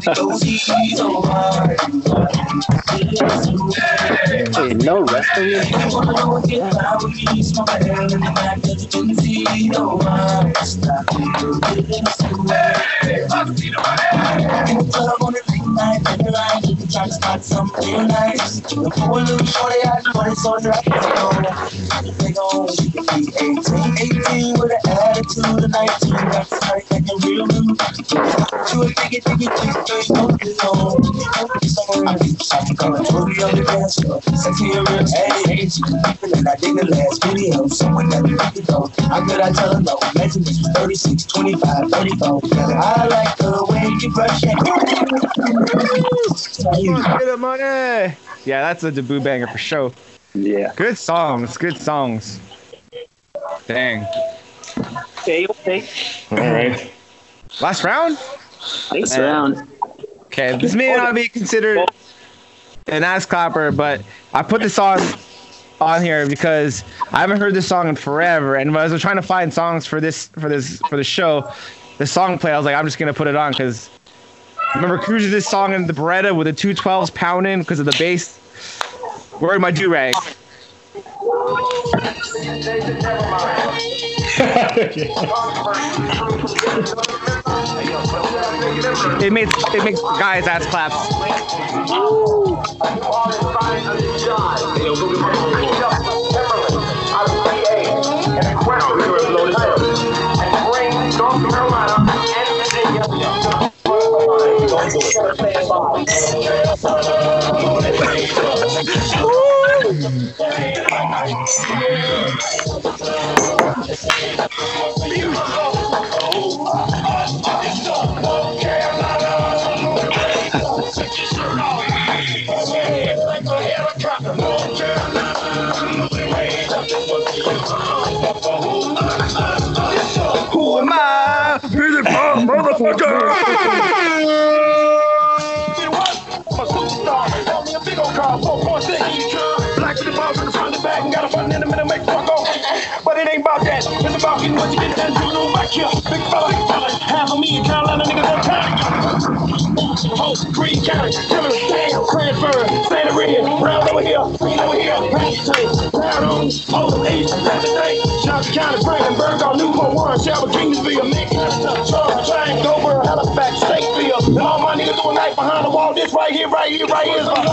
Hey, no you can to spot some nice. The poor little shorty, I put it so dry. They gon' be 18, 18 with an attitude of 19. That's right, acting real new. You a diggy, diggy, diggy, diggy, don't you know? I be shopping, coming through the dance floor. Sexy and real, hey, hey, she be keeping it. I dig the last video. Someone that be the though. How could I tell her no? Imagine this was 36, 25, 34. I like the way you brush it. Get the money. Yeah, that's a debut banger for sure. Yeah. Good songs. Good songs. Dang. Okay, okay. All right. Last round? Next Uh, round. Okay, this may not be considered an ass clapper, but I put this on on here because I haven't heard this song in forever. And when I was trying to find songs for this for this for the show, the song play, I was like, I'm just gonna put it on because remember cruising this song in the Beretta with the 212s pounding because of the bass. Where'd my do rag? *laughs* It makes it makes guys ass claps. Who am I? A Black with the balls in the front and back and got a button in the middle, make fuck go. But it ain't about that. It's about getting what you get done. You know back here. Big fella, big fella. Half of me in Carolina niggas on time. Hope, Green County, Timber, Dale, Cranford, Santa Maria, round over here, green over here, Patrick, round on, Old East, thing. Johnson County, Frankenberg, on Newport, Warren, Shelby, Kingsville, Macon, Charles, Giant, Dover, Halifax, Stateville, and all my niggas doing night behind the wall. This right here, right here, right here is my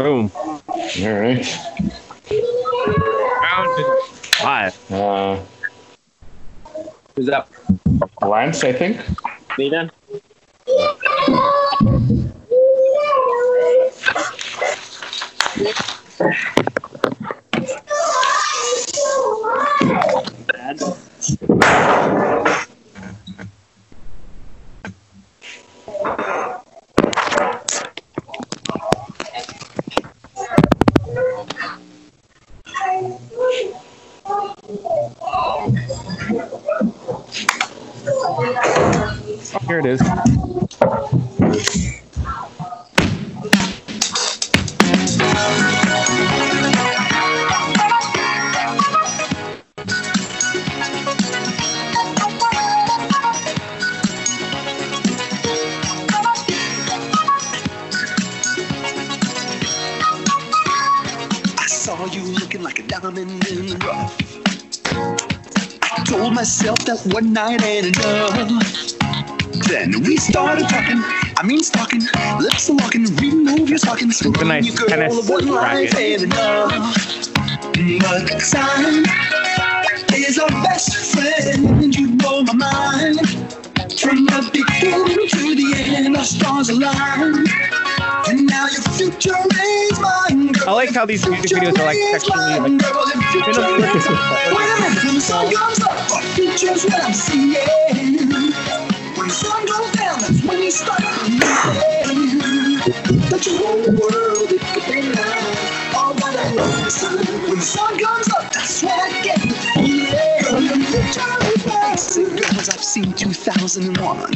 Boom. All right. Round five. Uh, Who's up? Lance, I think. Me then? Here it is. Diamond in the rough. I told myself that one night ain't enough. Then we started talking. I mean, stalking, lips are locking, reading over your stockings. Nice you girl, tennis one life ain't enough. But time is our best friend. You blow my mind. From the beginning to the end, our stars align. And now your future is. I like how these music videos are like sexually like. Wait a minute, when the sun comes up, our future's what I'm seeing. When the sun goes down, that's when you start believing that your whole world it could be now. All that I love is. When the sun comes up, that's when I get the feeling. The future is mine. Girls, I've seen 2001.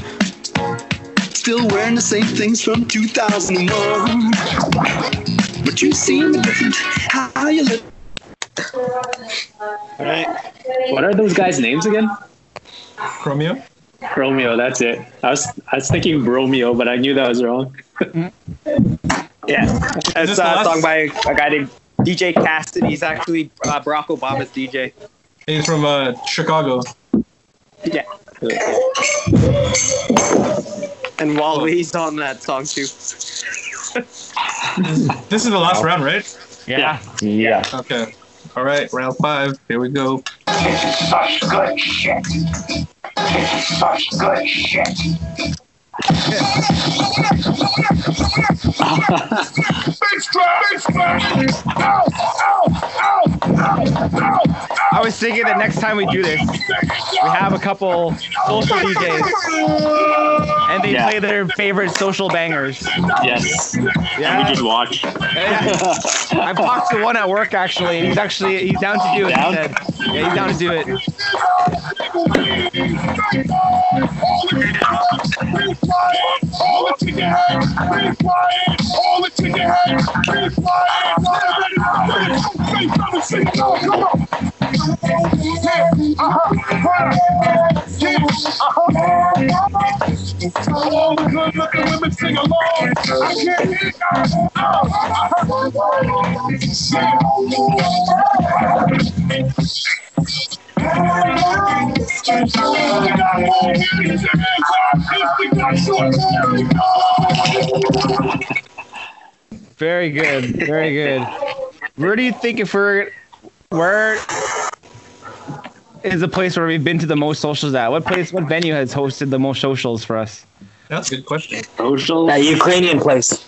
Still wearing the same things from 2001. But you seem different. How you look All right. What are those guys' names again? Romeo. Romeo, that's it. I was I was thinking Bromeo, but I knew that was wrong. Yeah, this that's the uh, a song by a guy named DJ Cassidy. He's actually uh, Barack Obama's DJ. He's from uh, Chicago. Yeah. And Wally's on that song too. *laughs* This is the last round, right? Yeah. Yeah. Okay. All right, round five. Here we go. This is such good shit. This is such good shit. I was thinking that next time we do this, we have a couple social DJs and they Yeah. play their favorite social bangers. Yes. Yeah. And we just watch. I talked to one at work actually, and he's actually he's down to do it. Down? He said, yeah, he's down to do it. All it to your head, be flying. All it to your head, be flying. Say something, say no, come on. Yeah, uh-huh, right. Yeah, uh-huh. All the good looking women sing along. I can't hear you. Very good, very good. Where do you think if we're where is the place where we've been to the most socials at? What place, what venue has hosted the most socials for us? That's a good question. Social. That Ukrainian place.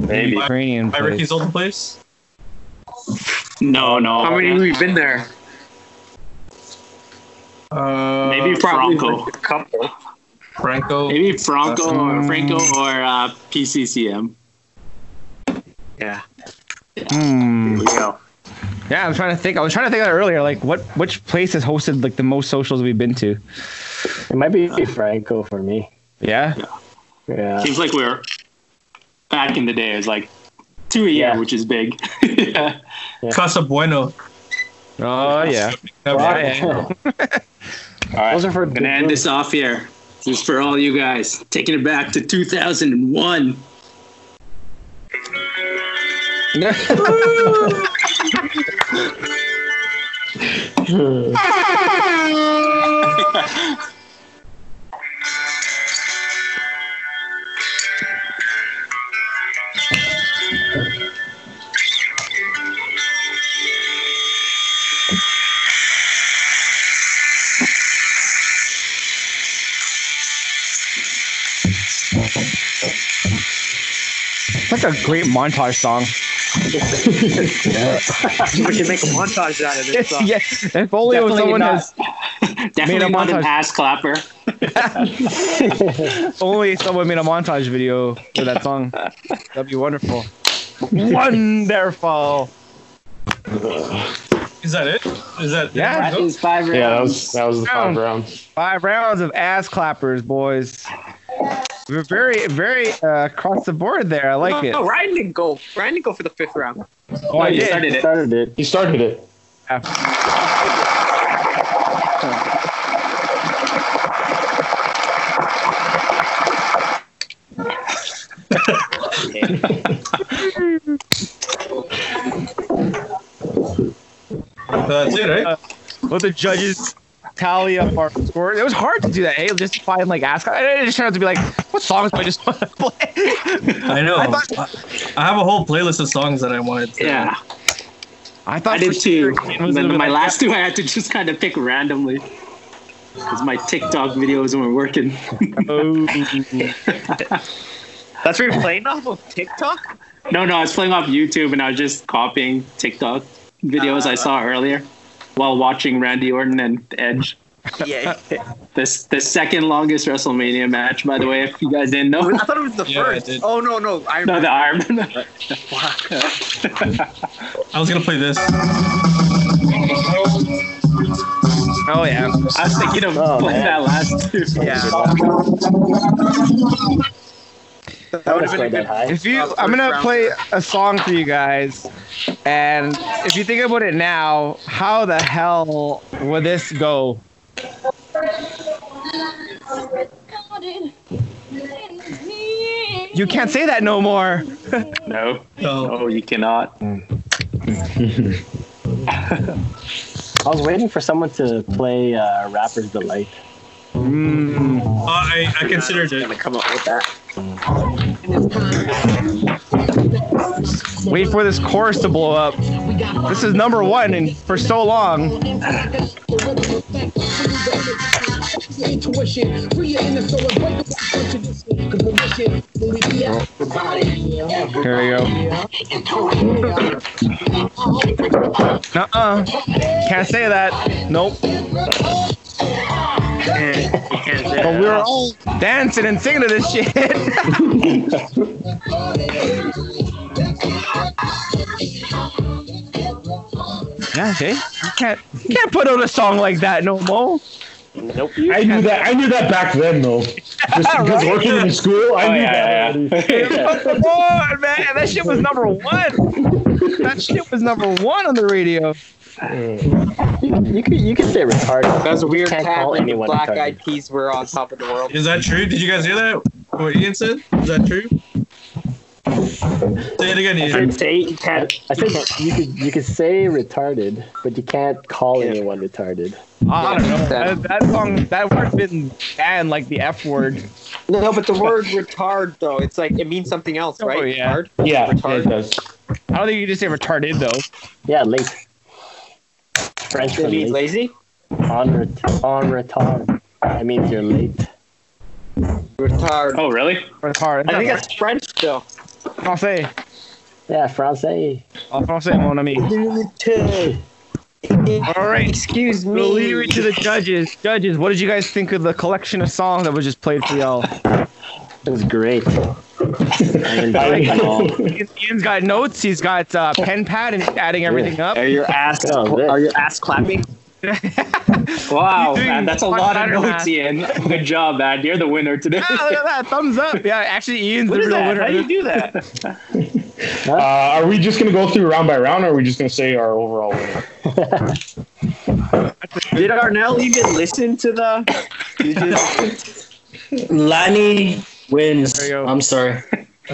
Maybe Ukrainian By place. Ricky's old place. No, no. How many we've been there? Uh, Maybe probably Franco. like a couple. Franco. Maybe Franco or Franco or uh, PCCM. Yeah. Hmm. Here we go. Yeah, I'm trying to think. I was trying to think of that earlier. Like, what which place has hosted like the most socials we've been to? It might be Franco for me. Yeah. Yeah. Seems like we're back in the day. It was like two a year, Yeah. which is big. *laughs* yeah. Casa Bueno. Oh yeah. Yeah. *laughs* All right. Those are for I'm gonna end this off here. This is for all you guys. Taking it back to 2001. *laughs* That's a great montage song. *laughs* we should make a montage out of this song. yeah. If only Definitely someone not- has Definitely Made a not an montage. ass clapper. *laughs* only someone made a montage video for that song. That'd be wonderful. Wonderful. Is that it? Is that Yeah. That is five rounds. Yeah, that was that was the five Round. rounds. Five rounds of ass clappers, boys. We're very, very uh, across the board there. I like it. No, Ryan didn't go. Ryan didn't go for the fifth round. Oh, I you did. started it. Started it. He started it. *laughs* That's it, right? Let the judges tally up our score. It was hard to do that. Hey, just find like ask. I just turned out to be like, what songs do I just want to play? *laughs* I know. I I, thought- I have a whole playlist of songs that I wanted. To, Yeah, I thought I did too. sure Kane Then my like, last two, I had to just kind of pick randomly. Because my TikTok videos weren't working. Oh, *laughs* That's where you're playing off of TikTok. no, no, I was playing off YouTube and I was just copying TikTok videos I ah. saw earlier while watching Randy Orton and Edge. Yeah. *laughs* This the second longest WrestleMania match, by the way, if you guys didn't know. I thought it was the Yeah, first. Oh no, no, I No, the *laughs* Iron Man. I was gonna play this. oh yeah. I was thinking of Oh, playing man. that last two. Yeah. *laughs* That would have been a good. If you, I'm gonna play a song for you guys, and if you think about it now, how the hell would this go? You can't say that no more. *laughs* No. No, you cannot. *laughs* I was waiting for someone to play uh, Rapper's Delight. Mm. Uh, I, I considered it. come up with that. Wait for this chorus to blow up. This is number one and for so long. Intuition, free your inner soul and break up that tradition. Cause permission, believe me, everybody. Here we go. Uh-uh. Can't say that. Nope. But we were uh, all dancing and singing to this shit. *laughs* yeah, see? You can't you can't put out a song like that no more. Nope. I knew that. I knew that back then, though. Just *laughs* because Right? working in school, I Oh, knew yeah, that. yeah. *laughs* already. Come on, man. That shit was number one. That shit was number one on the radio. *laughs* You could you could say retarded. That's a weird Can't call when anyone black retarded. eyed peas were on top of the world. Is that true? Did you guys hear that? What Ian said? Is that true? Say it again, I Ian. said say you can't. I said you could you could say retarded, but you can't call anyone retarded. Ah, I don't know. That, that song, that word's been banned like the F word. No, but the word retard though, it's like it means something else, oh, right? Oh, yeah. Retard? Yeah, Retard. it does. I don't think you just say retarded though. Yeah, late. French for late. lazy. On ret- on retard. That means you're late. Retard. Oh, really? Retard. I think that's French though. Français. Yeah, français. En français, mon ami. All right. Excuse me. We'll leave it to the judges. Judges, what did you guys think of the collection of songs that was just played for y'all? It was great. I enjoyed it all. Ian- *laughs* Ian's got notes. He's got uh, pen pad and adding everything up. Are your ass Oh, are your ass clapping? *laughs* Wow, man, that's a lot of notes, man. Ian. Good job, man. You're the winner today. Ah, look at that. Thumbs up. Yeah, actually, Ian's What the real that? winner. How do you do that? *laughs* Uh, are we just gonna go through round by round, or are we just gonna say our overall winner? Did Arnell even listen to the? You just- Lani wins. There you go. I'm sorry. *laughs*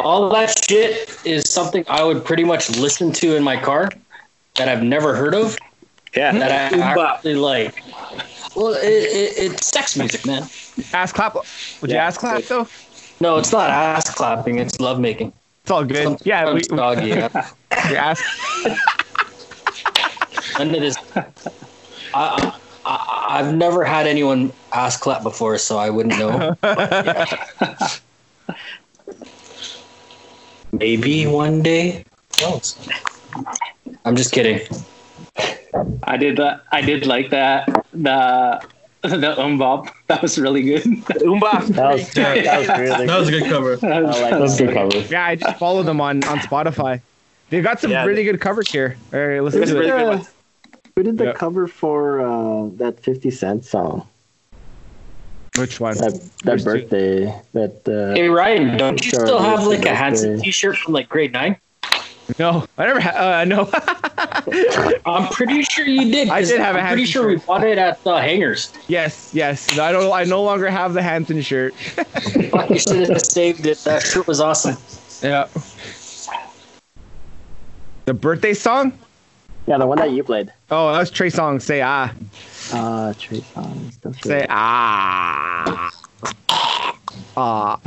All that shit is something I would pretty much listen to in my car that I've never heard of. Yeah. That I Oomba. actually like. Well, it, it, it's sex music, man. Ass clap. Would you Yeah, ass clap though? No, it's not ass clapping. It's love making. It's all good. Yeah, we, Sometimes doggy. yeah. *laughs* we ass. And it is. I, I, I've never had anyone ass clap before, so I wouldn't know. *laughs* Maybe one day. I'm just kidding. I did. Uh, I did like that. The the MMMBop. That was really good. Oomba. That was, *laughs* that was really That was a good cover. I like That's that. good cover. Yeah, I just followed them on on Spotify. They've got some Yeah, really good covers here. All right, listen to really it. Good ones. Who did the Yeah. cover for uh, that 50 Cent song? Which one? That that Which two? birthday. That uh, Hey Ryan, don't you still have like a Hanson. T-shirt from like grade nine? No, I never. Ha- uh, no. *laughs* I'm pretty sure you did. I did have a I'm pretty Hanson sure we bought it at the hangers. yes, yes. No, I don't. I no longer have the Hanson shirt. *laughs* Fuck, you should have saved it. That shirt was awesome. yeah. The birthday song? yeah, the one that you played. Oh, that was Trey Songz. Say ah. Uh, Trey Songz. That's Say right. ah. Ah.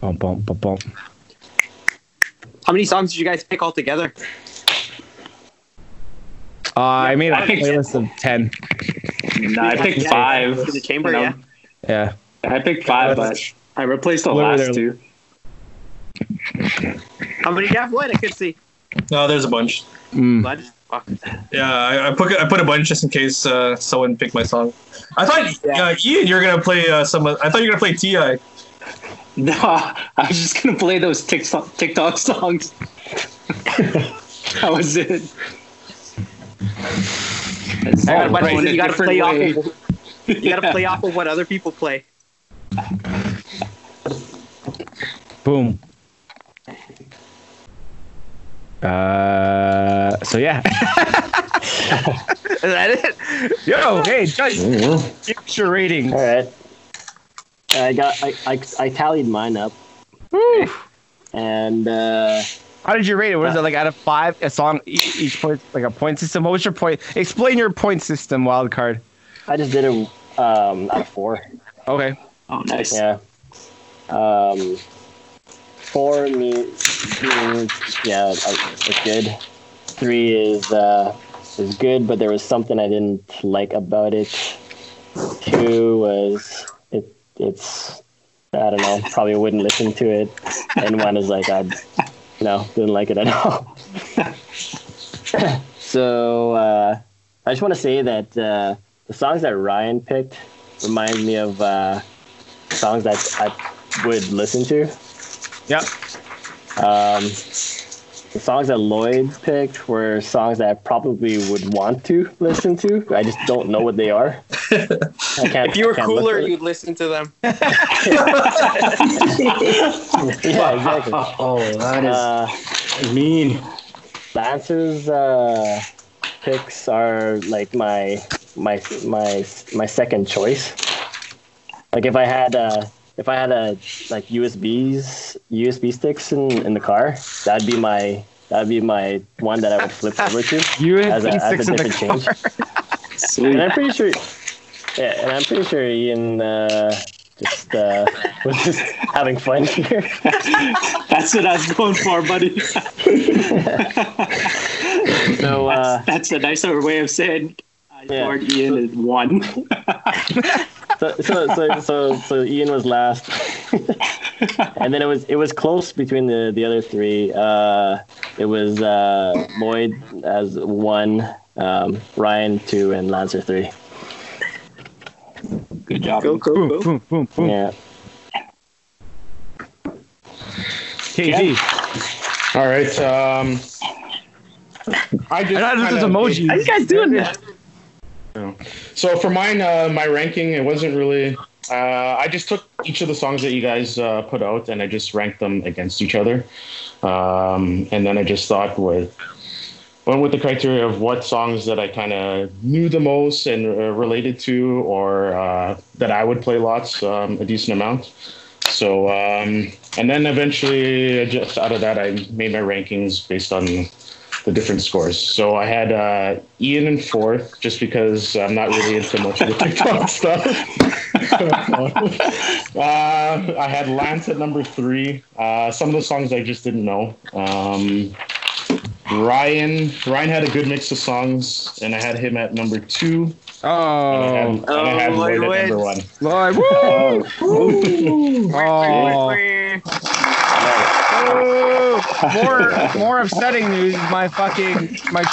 Bum, bum, bum, bum. How many songs did you guys pick all together? Uh, I made a I think- playlist of ten. No, I picked five. In the chamber, You know, yeah. Yeah. I picked five, but I replaced the last two. How many do you have? What? I could see. No, there's a bunch. Mm. Blood. Fuck. Yeah, I, I put I put a bunch just in case uh, someone picked my song. I thought uh, Ian, you're gonna play uh, some. I thought you were gonna play Ti. *laughs* No, I was just gonna play those TikTok, TikTok songs. *laughs* that was it. It's I got a bunch going of you got to different play off of You gotta play off of what other people play. Boom. Uh, so yeah. *laughs* Is that it? Yo, hey, Judge, give us your rating. All right. I got I, I, I tallied mine up. And uh, How did you rate it? What is it like out of five? A song e- each point like a point system. What was your point? Explain your point system, wild card. I just did it um, out of four. Okay. Oh, nice. Yeah. Um, four me- means yeah, it's good. Three is uh, is good, but there was something I didn't like about it. Two was it it's I don't know, probably wouldn't listen to it. And one is like I no didn't like it at all. *laughs* so uh, I just want to say that uh, the songs that Ryan picked remind me of uh, songs that I would listen to. Yep. Um, the songs that Lloyd picked were songs that I probably would want to listen to. I just don't know what they are. *laughs* I can't, If you were I can't cooler, for you'd listen to them. *laughs* *laughs* yeah, exactly. Oh, that is uh, mean. Lancer's uh, picks are like my my my my second choice. Like if I had uh, if I had a like USBs USB sticks in, in the car, that'd be my that'd be my one that I would flip over to *laughs* as a, as a sticks in the different change. And I'm pretty sure, yeah, and I'm pretty sure Ian uh, just uh, *laughs* was just having fun here. *laughs* That's what I was going for, buddy. So uh, That's a nicer way of saying I scored Ian is one. So, so, so, so, so Ian was last, *laughs* and then it was it was close between the the other three. Uh, it was uh, Lloyd as one, um, Ryan two, and Lancer three. Good job. Go, go, Boom, go. boom, boom, boom. Yeah. KG. All right. Um, I just I know this is emoji. How you guys doing So for mine, uh, my ranking, it wasn't really. Uh, I just took each of the songs that you guys uh, put out and I just ranked them against each other. Um, and then I just thought with went with the criteria of what songs that I kind of knew the most and uh, related to, or uh, that I would play lots, um, a decent amount. So um, and then eventually, just out of that, I made my rankings based on the different scores. So I had uh, Ian in fourth, just because I'm not really into much of the TikTok *laughs* stuff. *laughs* uh, I had Lance at number three. Uh, some of the songs I just didn't know. Um, Ryan, Ryan had a good mix of songs, and I had him at number two. Oh, And I had, and I had Oh, Lloyd Lloyd at number one. Lloyd. Woo! Oh. Oh. More *laughs* more upsetting news. My fucking my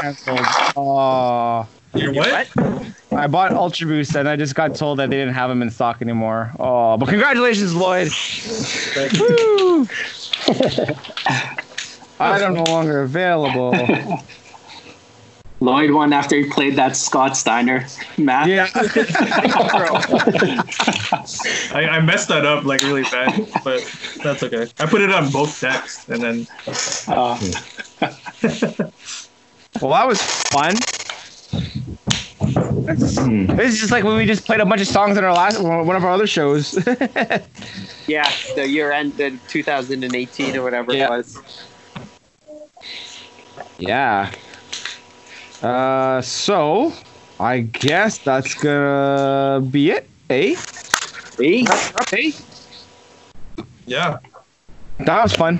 canceled. Oh. Your what? I bought Ultra Boost and I just got told that they didn't have them in stock anymore. Oh, but congratulations, Lloyd. Woo! *laughs* Item no longer available. *laughs* Lloyd won after he played that Scott Steiner match. Yeah. *laughs* *laughs* I, I messed that up like really bad, but that's okay. I put it on both decks and then. Uh, *laughs* Well, that was fun. This is just like when we just played a bunch of songs in our last one of our other shows. Yeah, the year end, the 2018 or whatever Yeah. it was. yeah. Uh, so I guess that's gonna be it. Eh? Hey, Eh? Yeah. That was fun.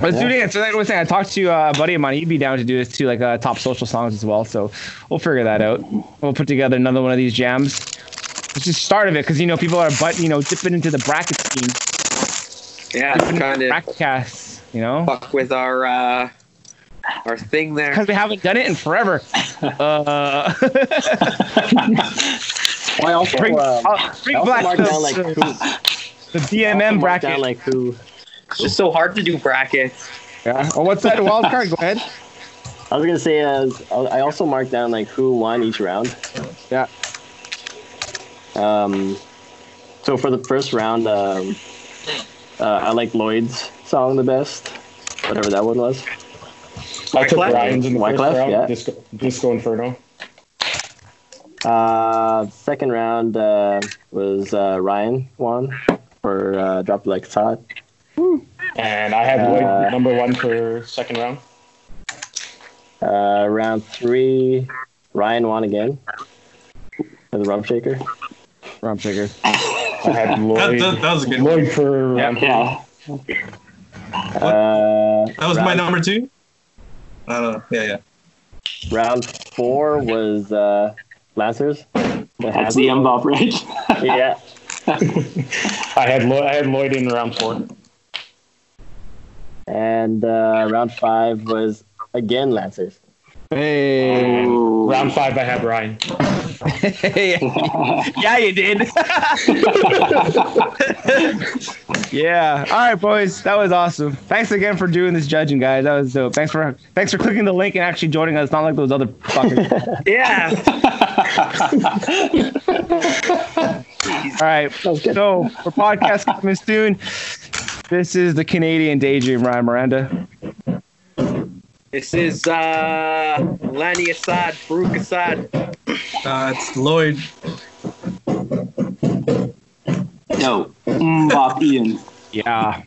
Let's do it again. So like I was saying, I talked to uh, a buddy of mine. He'd be down to do this too, like uh, top social songs as well. So we'll figure that out. We'll put together another one of these jams. It's just start of it because you know people are but you know dipping into the bracket scheme. yeah, trying to bracket casts. You know, fuck with our uh, our thing there. because we haven't done it in forever. *laughs* Uh, I also, bring, um, uh, bring I also black down like the, who, the DMM bracket. down like who. It's just so hard to do brackets. yeah. Oh, what's that wild card? Go ahead. I was gonna say, uh, I also marked down like who won each round. Yeah. Um, so for the first round, um, uh, I like Lloyd's song the best, whatever that one was. I took Wyclef? Ryan's in the Wyclef, first round. yeah. Disco, Disco Inferno. Uh, second round uh, was uh, Ryan won for uh, Drop Like It's Hot. And I had Lloyd Uh, number one for second round. Uh, round three, Ryan won again for the Rump Shaker. Rump Shaker. I had *laughs* Lloyd. that- that was a good Lloyd for round Yeah. Uh, That was my number two. I don't know. Yeah, yeah. Round four was uh, Lancers. That's the MMMBop, right? *laughs* yeah. *laughs* I had Lloyd, I had Lloyd in round four. And uh, round five was again Lancers. Hey. Round five, I had Ryan. *laughs* yeah, you did. *laughs* yeah. All right, boys. That was awesome. Thanks again for doing this judging, guys. That was dope. Thanks for thanks for clicking the link and actually joining us. Not like those other fuckers. *laughs* Yeah. All right. So for podcast coming soon, this is the Canadian Daydream, Ryan Miranda. This is uh, Lani Assad, Farouk Assad. Uh, it's Lloyd. No, MMMBop Ian. Yeah.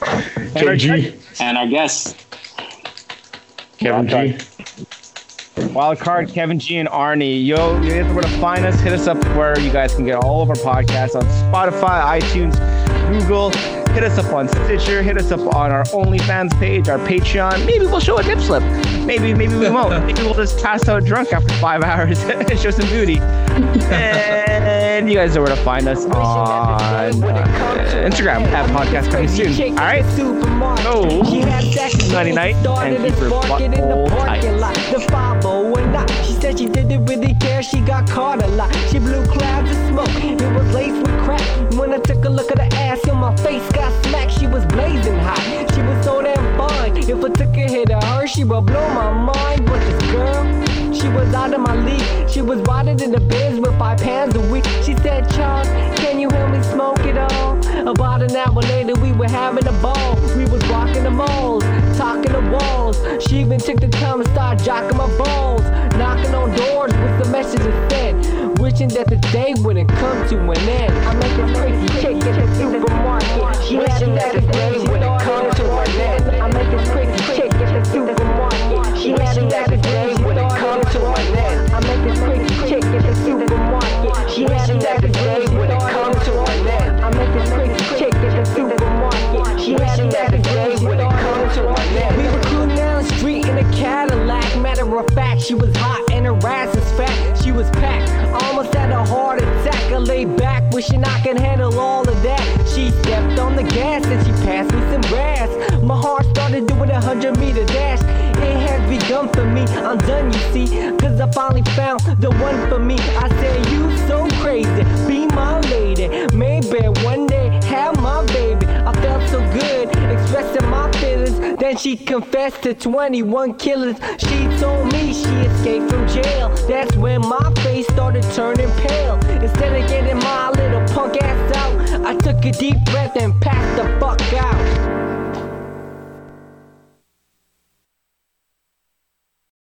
KG. And I guess Kevin G. Wild card, Kevin G and Arnie. Yo, you know where to find us. Hit us up where you guys can get all of our podcasts on Spotify, iTunes, Google. Hit us up on Stitcher. Hit us up on our OnlyFans page, our Patreon. Maybe we'll show a nip slip. Maybe, maybe we won't. *laughs* Maybe we'll just pass out drunk after five hours and *laughs* show some booty. And you guys know where to find us on uh, Instagram at podcast coming soon. All right. So, nighty night and keep your butthole tight. She said she didn't really care. She got caught a lot. She blew clouds of smoke. It was laced with crack. When I took a look at her ass, yo, my face got smacked. She was blazing hot. She was so damn fine. If I took a hit of her, she would blow my mind. But this girl, she was out of my league. She was riding in the biz with five pounds a week. She said, Charles, can you help me smoke it all? About an hour later, we were having a ball. We was rocking the malls, talking the walls. She even took the time to start jocking my balls, knocking on doors with the message instead. Wishing that the day wouldn't come to an end. I make a crazy chick at the supermarket. She wishing that the day wouldn't come to an end. I make a crazy chick at the supermarket. She wishing that the day wouldn't come to an end. I make a crazy chick at the supermarket. She wishing that the day wouldn't come to an end. I make a crazy chick at the supermarket. She wishing that the day wouldn't come to an end. Street in a Cadillac. Matter of fact, she was hot and her ass is fat. She was packed, almost had a heart attack. I lay back, wishing I could handle all of that. She stepped on the gas and she passed me some grass. My heart started doing a hundred meter dash. It has begun for me. I'm done, you see, cause I finally found the one for me. I said, You so crazy, be my lady. Maybe one day have my baby. I felt so good expressing my feelings. Then she confessed to 21 killings. She told me she escaped from jail. That's when my face started turning pale. Instead of getting my little punk ass out, I took a deep breath and passed the fuck out.